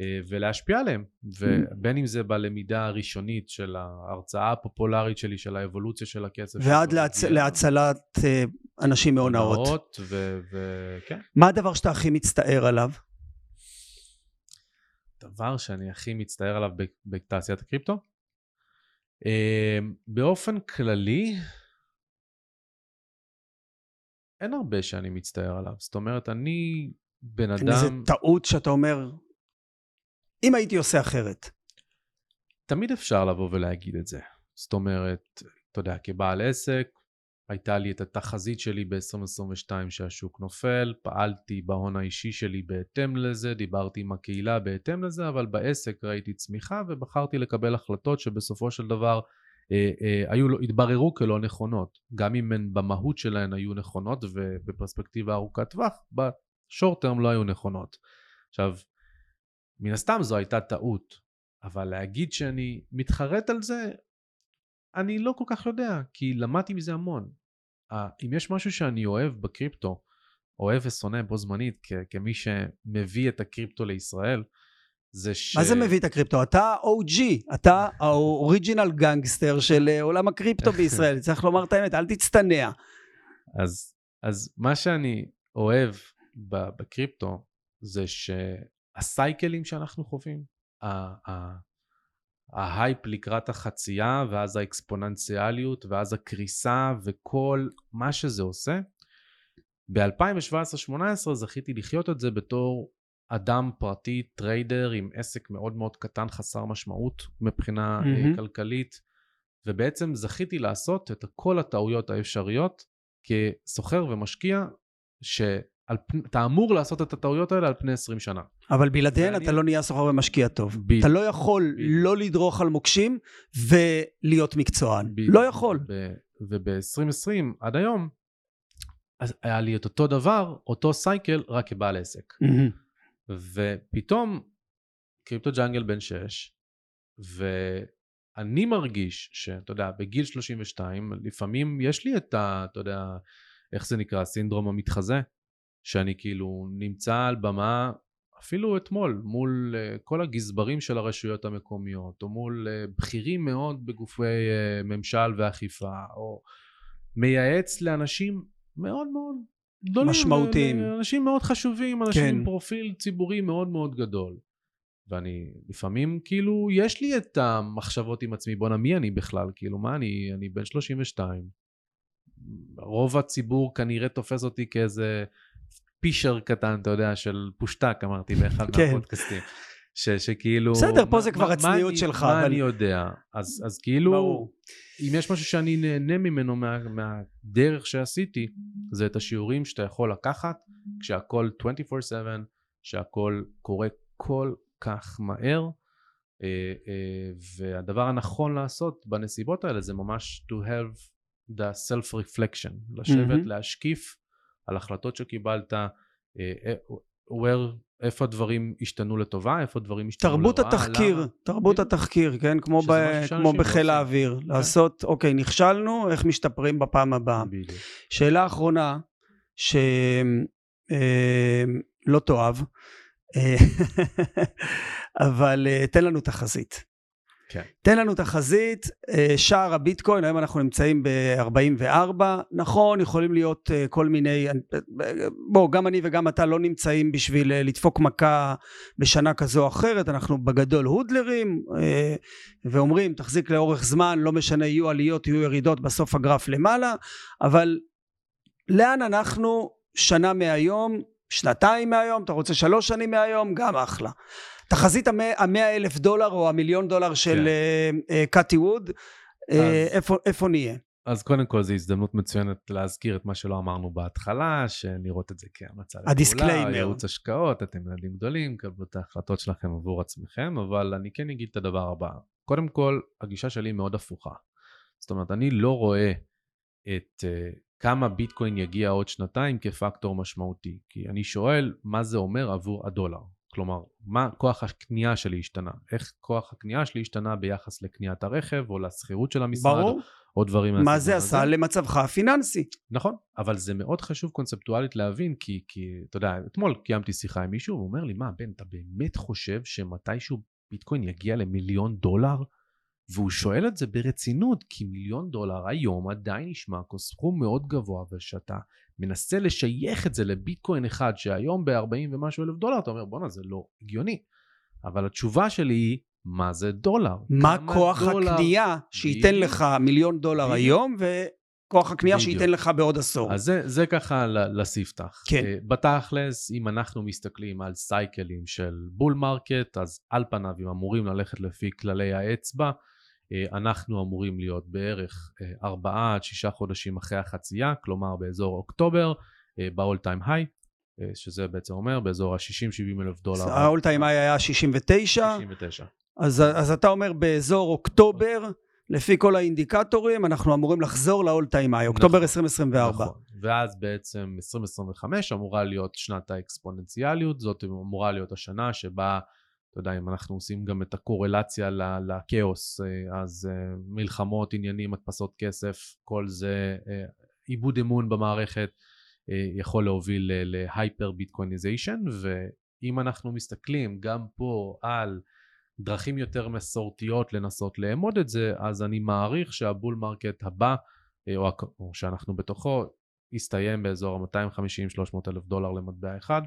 אה, ולהשפיע עליהם, ובין אם זה בלמידה הראשונית של ההרצאה הפופולרית שלי, של האבולוציה של הכסף. ועד להצ... להצלת אה, אנשים מהונאות. הונאות, ו- וכן. מה הדבר שאתה הכי מצטער עליו? דבר שאני הכי מצטער עליו בתעשיית הקריפטו? אה, באופן כללי, אין הרבה שאני מצטער עליו. זאת אומרת, אני בן אין איזה אדם... טעות שאתה אומר, אם הייתי עושה אחרת. תמיד אפשר לבוא ולהגיד את זה. זאת אומרת, אתה יודע, כבעל עסק, הייתה לי את התחזית שלי ב-2022 שהשוק נופל, פעלתי בהון האישי שלי בהתאם לזה, דיברתי עם הקהילה בהתאם לזה, אבל בעסק ראיתי צמיחה ובחרתי לקבל החלטות שבסופו של דבר אה, אה, היו, התבררו כלא נכונות. גם אם הן במהות שלהן היו נכונות ובפרספקטיבה ארוכת טווח, בשורט טרם לא היו נכונות. עכשיו, מן הסתם זו הייתה טעות, אבל להגיד שאני מתחרט על זה, אני לא כל כך יודע, כי למדתי מזה המון. אם יש משהו שאני אוהב בקריפטו, אוהב ושונא בו זמנית, כמי שמביא את הקריפטו לישראל, זה ש... מה זה מביא את הקריפטו? אתה OG, אתה ה original gangster של אה, עולם הקריפטו בישראל, צריך לומר את האמת, אל תצטנע. אז, אז מה שאני אוהב בקריפטו, זה שהסייקלים שאנחנו חווים, ההייפ לקראת החצייה, ואז האקספוננציאליות, ואז הקריסה, וכל מה שזה עושה. ב-2017-2018 זכיתי לחיות את זה בתור אדם פרטי, trader עם עסק מאוד מאוד קטן, חסר משמעות מבחינה mm-hmm. כלכלית, ובעצם זכיתי לעשות את כל הטעויות האפשריות כסוחר ומשקיע, שאתה אמור לעשות את הטעויות האלה על פני 20 שנה. אבל בלעדיהן ואני- אתה לא נהיה סוחר ומשקיע טוב. בדיוק. אתה לא יכול בדיוק. לא לדרוך על מוקשים ולהיות מקצוען. בדיוק. לא יכול. וב-2020 עד היום, אז היה לי את אותו דבר, אותו סייקל, רק כבעל עסק. מהמם. ופתאום קריפטו ג'אנגל בן 6, ואני מרגיש שאתה יודע, בגיל 32, לפעמים יש לי את ה... אתה יודע, איך זה נקרא? סינדרום המתחזה, שאני כאילו נמצא על במה, אפילו אתמול, מול uh, כל הגזברים של הרשויות המקומיות, או מול uh, בכירים מאוד בגופי uh, ממשל ואכיפה, או מייעץ לאנשים מאוד מאוד גדולים, משמעותיים. אנשים מאוד חשובים, אנשים כן. עם פרופיל ציבורי מאוד מאוד גדול. ואני לפעמים כאילו יש לי את המחשבות עם עצמי בואנה מי אני בכלל כאילו מה אני אני בן 32 רוב הציבור כנראה תופס אותי כאיזה פישר קטן אתה יודע של פושטק אמרתי באחד כן. מהפודקאסטים ש, שכאילו בסדר, פה מה- זה כבר הצניעות שלך, מה אבל- אני יודע אז, אז כאילו ברור. אם יש משהו שאני נהנה ממנו מה, מהדרך שעשיתי זה את השיעורים שאתה יכול לקחת כשהכל 24/7 שהכל קורה כל כך מהר אה, אה, והדבר הנכון לעשות בנסיבות האלה זה ממש to have the self reflection לשבת מהמם. להשקיף על החלטות שקיבלת אה, אה, where, איפה הדברים השתנו לטובה איפה הדברים השתנו תרבות לרעה התחקיר, למה? תרבות. התחקיר, כן? כמו, ב, כמו לא בחיל. האוויר. לעשות, אוקיי, נכשלנו, איך משתפרים בפעם הבאה. בדיוק. שאלה אחרונה, שלא תאהב, אה, אבל אה, תן לנו תחזית. כן. תן לנו תחזית, אה, שער הביטקוין, היום אנחנו נמצאים ב-44, נכון, יכולים להיות אה, כל מיני, בוא, גם אני וגם אתה לא נמצאים בשביל אה, לדפוק מכה בשנה כזו או אחרת, אנחנו בגדול הודלרים, אה, ואומרים, תחזיק לאורך זמן, לא משנה, יהיו עליות, יהיו ירידות, בסוף הגרף למעלה, אבל לאן אנחנו שנה מהיום, שנתיים מהיום, אתה רוצה שלוש שנים מהיום, גם אחלה. תחזית המאה אלף דולר או המיליון דולר של כן. אה, אה, קאטי ווד, אה, איפה, נהיה? אז קודם כל זו הזדמנות מצוינת להזכיר את מה שלא אמרנו בהתחלה, שלא לראות את זה כהמלצה לפעולה, ה disclaimer. ייעוץ השקעות, אתם ילדים גדולים, קבלו את ההחלטות שלכם עבור עצמכם, אבל אני כן אגיד את הדבר הבא. קודם כל, הגישה שלי מאוד הפוכה. זאת אומרת, אני לא רואה את uh, כמה ביטקוין יגיע עוד שנתיים כפקטור משמעותי, כי אני שואל מה זה אומר עבור הדולר. כלומר, מה כוח הקנייה שלי השתנה? איך כוח הקנייה שלי השתנה ביחס לקניית הרכב או לשכירות של המשרד ברור. או דברים מה זה הזה? עשה למצבך הפיננסי? נכון, אבל זה מאוד חשוב קונספטואלית להבין, כי, כי אתה יודע, אתמול קיימתי שיחה עם מישהו, הוא אומר לי, מה, בן, אתה באמת חושב שמתישהו ביטקוין יגיע למיליון דולר? והוא שואל את זה ברצינות, כי מיליון דולר היום עדיין נשמע כסכום מאוד גבוה, ושאתה מנסה לשייך את זה לביטקוין אחד, שהיום ב-40 ומשהו אלף דולר, אתה אומר, בואנה, זה לא הגיוני. אבל התשובה שלי היא, מה זה דולר? מה כוח דולר- הקנייה שייתן בדיוק. לך מיליון דולר בדיוק. היום כוח הקנייה. שייתן לך בעוד עשור. אז זה, זה ככה ל- לספתח. כן. אה, בתכלס, אם אנחנו מסתכלים על סייקלים של bull market, אז על פניו, אם אמורים ללכת לפי כללי האצבע, אנחנו אמורים להיות בערך אה, ארבעה עד שישה חודשים אחרי החצייה, כלומר באזור אוקטובר, ב-all time high, אה, שזה בעצם אומר באזור ה-60-70 אלף דולר. ה-all time high היה 69, 69. אז, אז אתה אומר באזור אוקטובר, לפי כל האינדיקטורים, אנחנו אמורים לחזור ל-all time high, אוקטובר נכון, 2024. נכון. ואז בעצם 2025 אמורה להיות שנת האקספוננציאליות, זאת אמורה להיות השנה שבה, אתה יודע, אם אנחנו עושים גם את הקורלציה לכאוס, אה, אז אה, מלחמות, עניינים, הדפסות כסף, כל זה, אה, איבוד אמון במערכת, יכול להוביל ל hyperbitcoinization, ואם אנחנו מסתכלים גם פה על דרכים יותר מסורתיות לנסות לאמוד את זה, אז אני מעריך שה bull market הבא, או, או שאנחנו בתוכו, יסתיים באזור ה-250-300 אלף דולר למטבע אחד.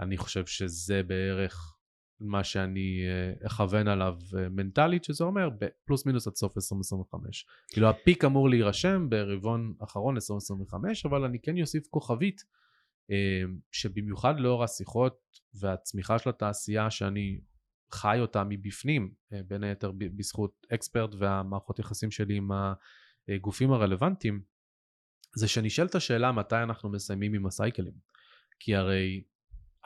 אני חושב שזה בערך מה שאני אה, אכוון עליו אה, מנטלית, שזה אומר פלוס מינוס עד סוף 2025. כאילו הפיק אמור להירשם ברבעון אחרון 2025, אבל אני כן אוסיף כוכבית, אה, שבמיוחד לאור השיחות והצמיחה של התעשייה שאני חי אותה מבפנים, בין היתר בזכות אקספרט והמערכות יחסים שלי עם הגופים הרלוונטיים, זה שנשאלת השאלה מתי אנחנו מסיימים עם הסייקלים. כי הרי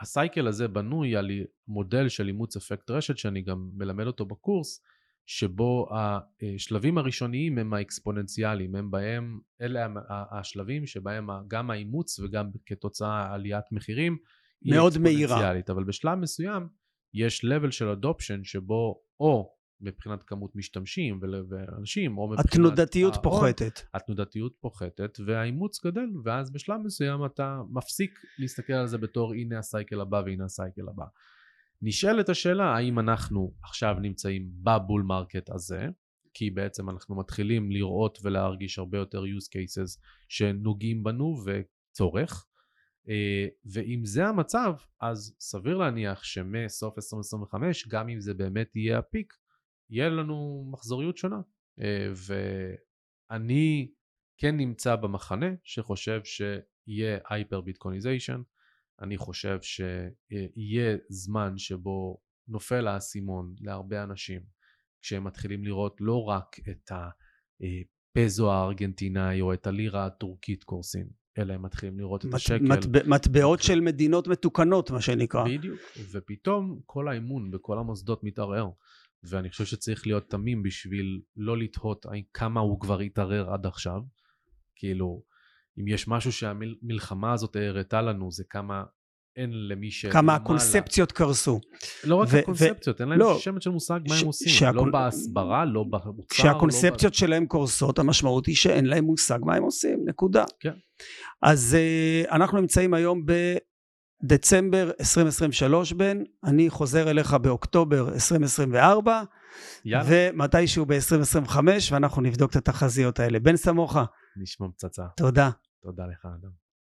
הסייקל הזה בנוי על מודל של אימוץ אפקט רשת שאני גם מלמד אותו בקורס, שבו השלבים הראשוניים הם האקספוננציאליים, הם בהם, אלה השלבים שבהם גם האימוץ וגם כתוצאה עליית מחירים מאוד מהירה. אבל בשלב מסוים יש level של adoption שבו או מבחינת כמות משתמשים ואנשים, או מבחינת... התנודתיות הן, פוחתת. התנודתיות פוחתת והאימוץ גדל ואז בשלב מסוים אתה מפסיק להסתכל על זה בתור הנה ה cycle הבא והנה ה cycle הבא. נשאלת השאלה האם אנחנו עכשיו נמצאים ב bull market הזה כי בעצם אנחנו מתחילים לראות ולהרגיש הרבה יותר use cases שנוגעים בנו וצורך אה, ואם זה המצב אז סביר להניח שמסוף 2025 גם אם זה באמת יהיה ה peak יהיה לנו מחזוריות שונה אה, ואני כן נמצא במחנה שחושב שיהיה hyper bitcoinization, אני חושב שיהיה זמן שבו נופל האסימון להרבה אנשים כשהם מתחילים לראות לא רק את הפסו הארגנטינאי או את הלירה הטורקית קורסים, אלא הם מתחילים לראות את מט- השקל. מטבע- מטבעות של מדינות מתוקנות, מה שנקרא. בדיוק, ופתאום כל האמון בכל המוסדות מתערער. ואני חושב שצריך להיות תמים בשביל לא לתהות כמה הוא כבר התערער עד עכשיו. כאילו, אם יש משהו שהמלחמה הזאת הראתה לנו זה כמה אין למי ש... כמה הקונספציות קרסו. לא רק ו- ו- הקונספציות, אין להם לא, שמץ של מושג מה ש- הם עושים. שהקונ- לא בהסברה, לא במוצר. כשהקונספציות שלהם קורסות, המשמעות היא שאין להם מושג מה הם עושים, נקודה. כן. אז uh, אנחנו נמצאים היום בדצמבר 2023, בן, אני חוזר אליך באוקטובר 2024, יאללה, ומתישהו ב-2025, ואנחנו נבדוק את התחזיות האלה. בן סמוכה, נשמע פצצה. תודה. תודה לך, אדם.